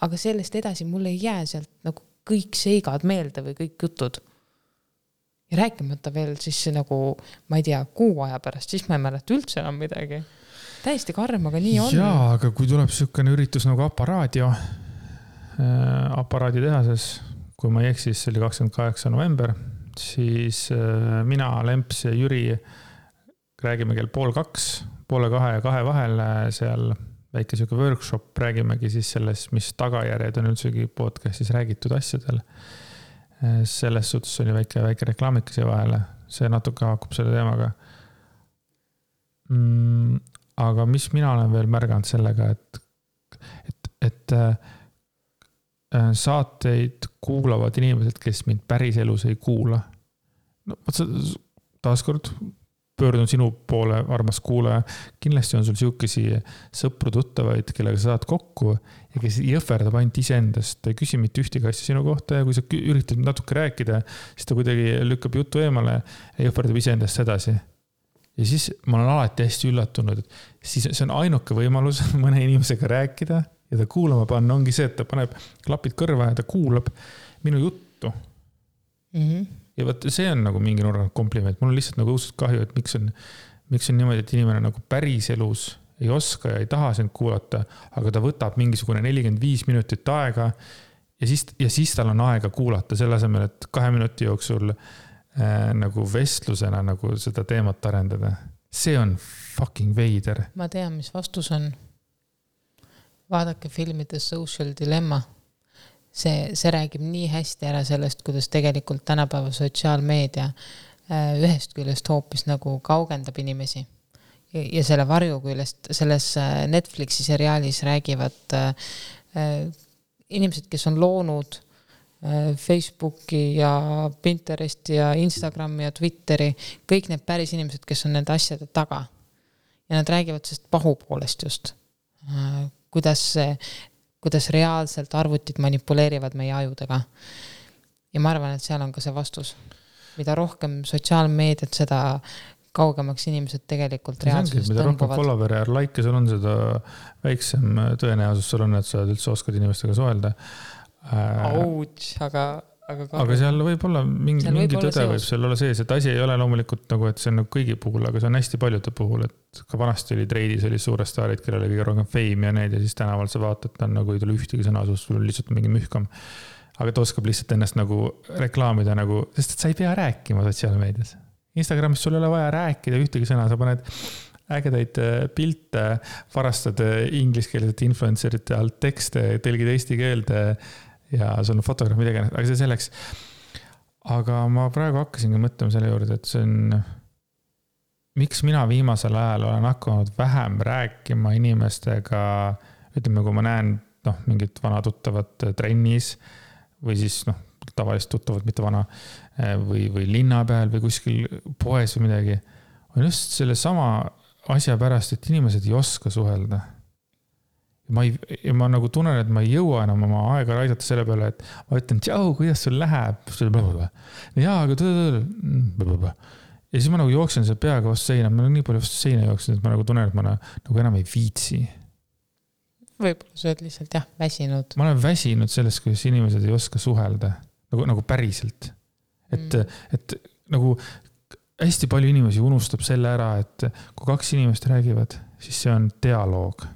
aga sellest edasi mul ei jää sealt nagu kõik seigad meelde või kõik jutud. ja rääkimata veel siis nagu, ma ei tea, kuu aja pärast, siis ma ei mäleta üldse enam midagi. täiesti karm, aga nii on.
jaa, aga kui tuleb niisugune üritus nagu Aparaadio äh,, aparaaditehases kui ma ei eksi, siis see oli kakskümmend kaheksa november, siis äh, mina, Lemps ja Jüri räägime kell pool kaks, poole kahe ja kahe vahel seal väike sihuke workshop, räägimegi siis sellest, mis tagajärjed on üldsegi podcast'is räägitud asjadel. Äh, selles suhtes oli väike, väike reklaamik siia vahele, see natuke haakub selle teemaga mm,. aga mis mina olen veel märganud sellega, et, et, et Äh, saateid kuulavad inimesed, kes mind päriselus ei kuula. no vot sa, taaskord pöördun sinu poole, armas kuulaja. kindlasti on sul sihukesi sõpru-tuttavaid, kellega sa saad kokku ja kes jõhverdab ainult iseendast, ei küsi mitte ühtegi asja sinu kohta ja kui sa üritad natuke rääkida, siis ta kuidagi lükkab jutu eemale ja jõhverdab iseendast edasi. ja siis ma olen alati hästi üllatunud, et siis see on ainuke võimalus mõne inimesega rääkida ja ta kuulama panna ongi see, et ta paneb klapid kõrva ja ta kuulab minu juttu mm. -hmm. ja vot see on nagu mingi nurga kompliment, mul on lihtsalt nagu õudselt kahju, et miks on, miks on niimoodi, et inimene nagu päriselus ei oska ja ei taha sind kuulata, aga ta võtab mingisugune nelikümmend viis minutit aega. ja siis, ja siis tal on aega kuulata, selle asemel, et kahe minuti jooksul äh, nagu vestlusena nagu seda teemat arendada. see on fucking veider.
ma tean, mis vastus on vaadake filmi The Social Dilemma. see, see räägib nii hästi ära sellest, kuidas tegelikult tänapäeva sotsiaalmeedia äh, ühest küljest hoopis nagu kaugendab inimesi ja, ja selle varju küljest selles äh, Netflixi seriaalis räägivad äh, äh, inimesed, kes on loonud äh, Facebooki ja Pinteresti ja Instagrami ja Twitteri, kõik need päris inimesed, kes on nende asjade taga. ja nad räägivad sellest pahupoolest just äh, kuidas kuidas reaalselt arvutid manipuleerivad meie ajudega. ja ma arvan, et seal on ka see vastus. mida rohkem sotsiaalmeediat, seda kaugemaks inimesed tegelikult reaalsusest
mida rohkem follower'e ja like'e sul on, seda väiksem tõenäosus sul on, et sa üldse oskad inimestega suhelda.
Ouch, aga
aga, aga seal võib olla mingi, mingi võib tõde võib seal olla sees, et asi ei ole loomulikult nagu, et see on nagu kõigi puhul, aga see on hästi paljude puhul, et ka vanasti oli treidis olid suured staarid, kellel oli kõige rohkem fame ja need ja siis tänaval sa vaatad, ta on nagu ei tule ühtegi sõna suust, sul on lihtsalt mingi mühkam. aga ta oskab lihtsalt ennast nagu reklaamida nagu, sest et sa ei pea rääkima sotsiaalmeedias. Instagramis sul ei ole vaja rääkida ühtegi sõna, sa paned ägedaid äh, pilte, varastad äh, ingliskeelsete influencer ite alt tekste, tõlgid eesti keelde ja sul on fotograaf, mida iganes, aga see selleks. aga ma praegu hakkasingi mõtlema selle juurde, et see on, miks mina viimasel ajal olen hakanud vähem rääkima inimestega, ütleme, kui ma näen noh, mingit vana tuttavat trennis või siis noh, tavalist tuttavat, mitte vana, või, või linna peal või kuskil poes või midagi, on just sellesama asja pärast, et inimesed ei oska suhelda ma ei, ma nagu tunnen, et ma ei jõua enam oma aega raisata selle peale, et ma ütlen, tšau, kuidas sul läheb? jaa, aga tõ-tõ-tõ. ja siis ma nagu jooksen seal peaga vastu seina, ma olen nii palju vastu seina jooksnud, et ma nagu tunnen, et ma nagu enam ei viitsi.
võib-olla sa oled lihtsalt jah, väsinud.
ma olen väsinud sellest, kuidas inimesed ei oska suhelda nagu, nagu päriselt. et mm., et nagu hästi palju inimesi unustab selle ära, et kui kaks inimest räägivad, siis see on dialoog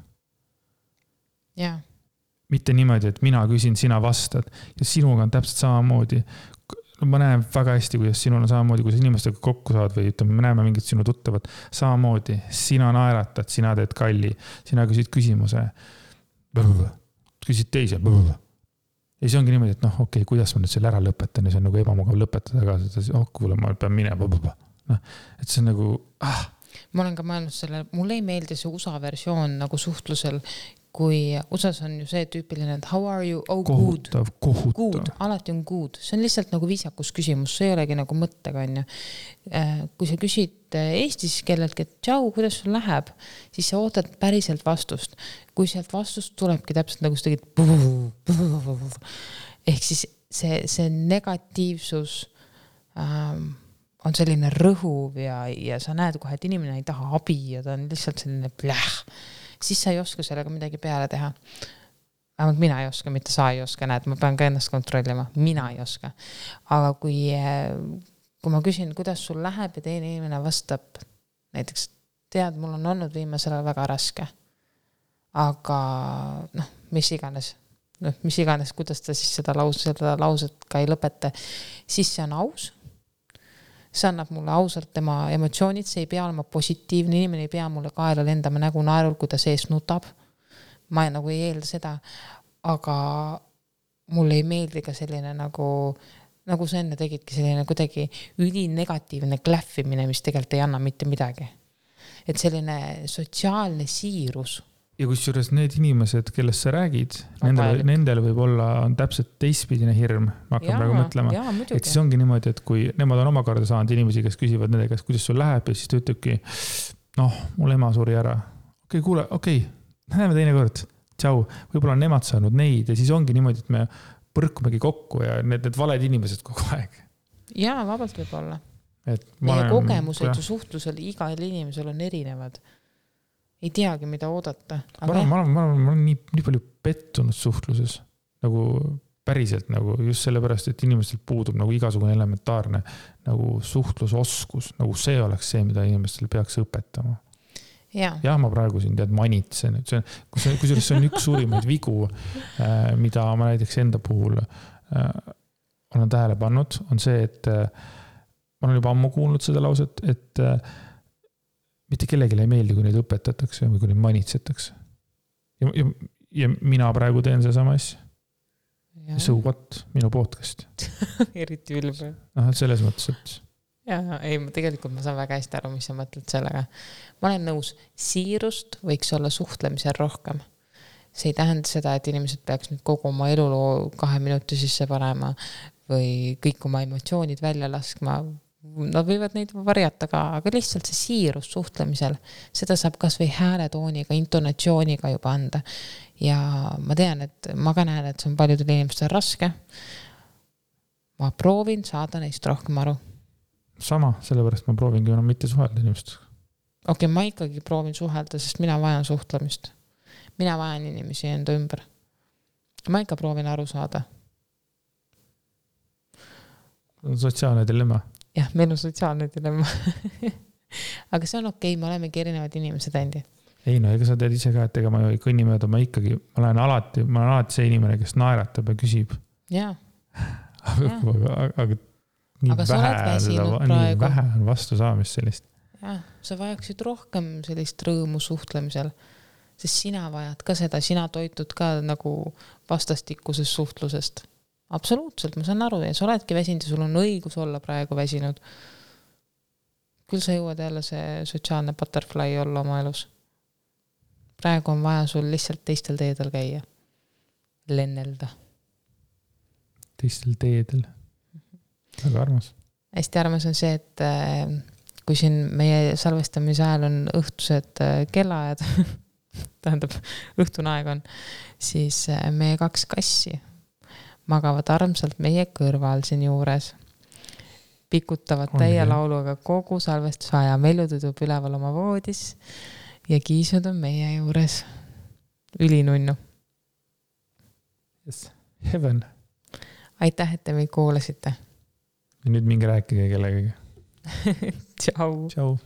yeah..
mitte niimoodi, et mina küsin, sina vastad ja sinuga on täpselt samamoodi. ma näen väga hästi, kuidas sinul on samamoodi, kui sa inimestega kokku saad või ütleme, me näeme mingit sinu tuttavat, samamoodi, sina naeratad, sina teed kalli, sina küsid küsimuse. küsid teise. ja siis ongi niimoodi, et noh, okei okay,, kuidas ma nüüd selle ära lõpetan ja see on nagu ebamugav lõpetada ka, oh kuule, ma pean minema. noh, et see on nagu ah
ma olen ka mõelnud selle, mulle ei meeldi see USA versioon nagu suhtlusel kui USA-s on ju see tüüpiline, et how are you, oh
kohutav,
good. Good, alati on good, see on lihtsalt nagu viisakus küsimus, see ei olegi nagu mõttega, onju. Äh, kui sa küsid äh, Eestis kelleltki, et tšau, kuidas sul läheb, siis sa ootad päriselt vastust. kui sealt vastust tulebki täpselt nagu sa tegid. ehk siis see, see negatiivsus ähm, on selline rõhuv ja, ja sa näed kohe, et inimene ei taha abi ja ta on lihtsalt selline pläh, siis sa ei oska sellega midagi peale teha. vähemalt mina ei oska, mitte sa ei oska, näed, ma pean ka ennast kontrollima, mina ei oska. aga kui, kui ma küsin, kuidas sul läheb ja teine inimene vastab näiteks, tead, mul on olnud viimasel ajal väga raske. aga noh, mis iganes noh, mis iganes, kuidas ta siis seda lause, seda lauset ka ei lõpeta, siis see on aus see annab mulle ausalt tema emotsioonid, see ei pea olema positiivne, inimene ei pea mulle kaela lendama nägu naerul, kui ta sees nutab. ma nagu ei eelda seda, aga mulle ei meeldi ka selline nagu, nagu sa enne tegidki, selline kuidagi ülinegatiivne klähvimine, mis tegelikult ei anna mitte midagi. et selline sotsiaalne siirus
ja kusjuures need inimesed, kellest sa räägid, nendel, nendel võib olla, on täpselt teistpidine hirm, ma hakkan praegu mõtlema. et siis ongi niimoodi, et kui nemad on omakorda saanud inimesi, kes küsivad nende käest, kuidas sul läheb ja siis ta ütlebki. noh, mul ema suri ära. okei okay,, kuule, okei okay,, näeme teinekord, tšau. võib-olla on nemad saanud neid ja siis ongi niimoodi, et me põrkumegi kokku ja need, need valed inimesed kogu aeg.
jaa, vabalt võib olla. meie kogemused ju suhtlusel igal inimesel on erinevad ei teagi, mida oodata.
ma arvan, ma arvan, ma arvan, ma olen nii, nii palju pettunud suhtluses nagu päriselt nagu just sellepärast, et inimestel puudub nagu igasugune elementaarne nagu suhtlusoskus, nagu see oleks see, mida inimestel peaks õpetama.
jah
ja, ma praegu siin tead manitsen, et see on, kusjuures, kusjuures see on üks suurimaid vigu äh,, mida ma näiteks enda puhul äh, olen tähele pannud, on see, et äh, ma olen juba ammu kuulnud seda lauset, et mitte kellelegi ei meeldi, kui neid õpetatakse või kui neid manitsetakse. ja, ja, ja mina praegu teen sedasama asja. So what, minu podcast
eriti ülbe.
noh, et selles mõttes, et.
ja, ei, tegelikult ma saan väga hästi aru, mis sa mõtled sellega. ma olen nõus, siirust võiks olla suhtlemisel rohkem. see ei tähenda seda, et inimesed peaks nüüd kogu oma eluloo kahe minuti sisse panema või kõik oma emotsioonid välja laskma Nad võivad neid varjata ka, aga lihtsalt see siirus suhtlemisel, seda saab kasvõi hääletooniga, intonatsiooniga juba anda. ja ma tean, et ma ka näen, et see on paljudel inimestel raske. ma proovin saada neist rohkem aru.
sama, sellepärast ma proovingi enam mitte suhelda inimestega.
okei okay,, ma ikkagi proovin suhelda, sest mina vajan suhtlemist. mina vajan inimesi enda ümber. ma ikka proovin aru saada
sotsiaalne dilemma
jah, meil on sotsiaalne dilemma aga see on okei okay,, me olemegi erinevad inimesed, Andi.
ei no ega sa tead ise ka, et ega ma ei kõnni mööda, ma ikkagi, ma olen alati, ma olen alati see inimene, kes naeratab ja küsib.
jaa.
aga, aga, nii aga vähe, nii vähe on vastusaamist sellist.
jah, sa vajaksid rohkem sellist rõõmu suhtlemisel sest sina vajad ka seda, sina toitud ka nagu vastastikusest suhtlusest absoluutselt, ma saan aru ja sa oledki väsinud ja sul on õigus olla praegu väsinud. küll sa jõuad jälle see sotsiaalne butterfly olla oma elus. praegu on vaja sul lihtsalt teistel teedel käia, lennelda.
teistel teedel, väga armas.
hästi armas on see, et äh, kui siin meie salvestamise ajal on õhtused äh, kellaajad tähendab, õhtune aeg on, siis äh, meie kaks kassi magavad armsalt meie kõrval siinjuures. pikutavad täie lauluga kogu salvestuse aja, Velju tüdruk üleval oma voodis ja kiisud on meie juures. ülinunnu.
Yes, heaven.
aitäh, et te meid kuulasite.
ja nüüd minge rääkige kellegagi
tšau.
tšau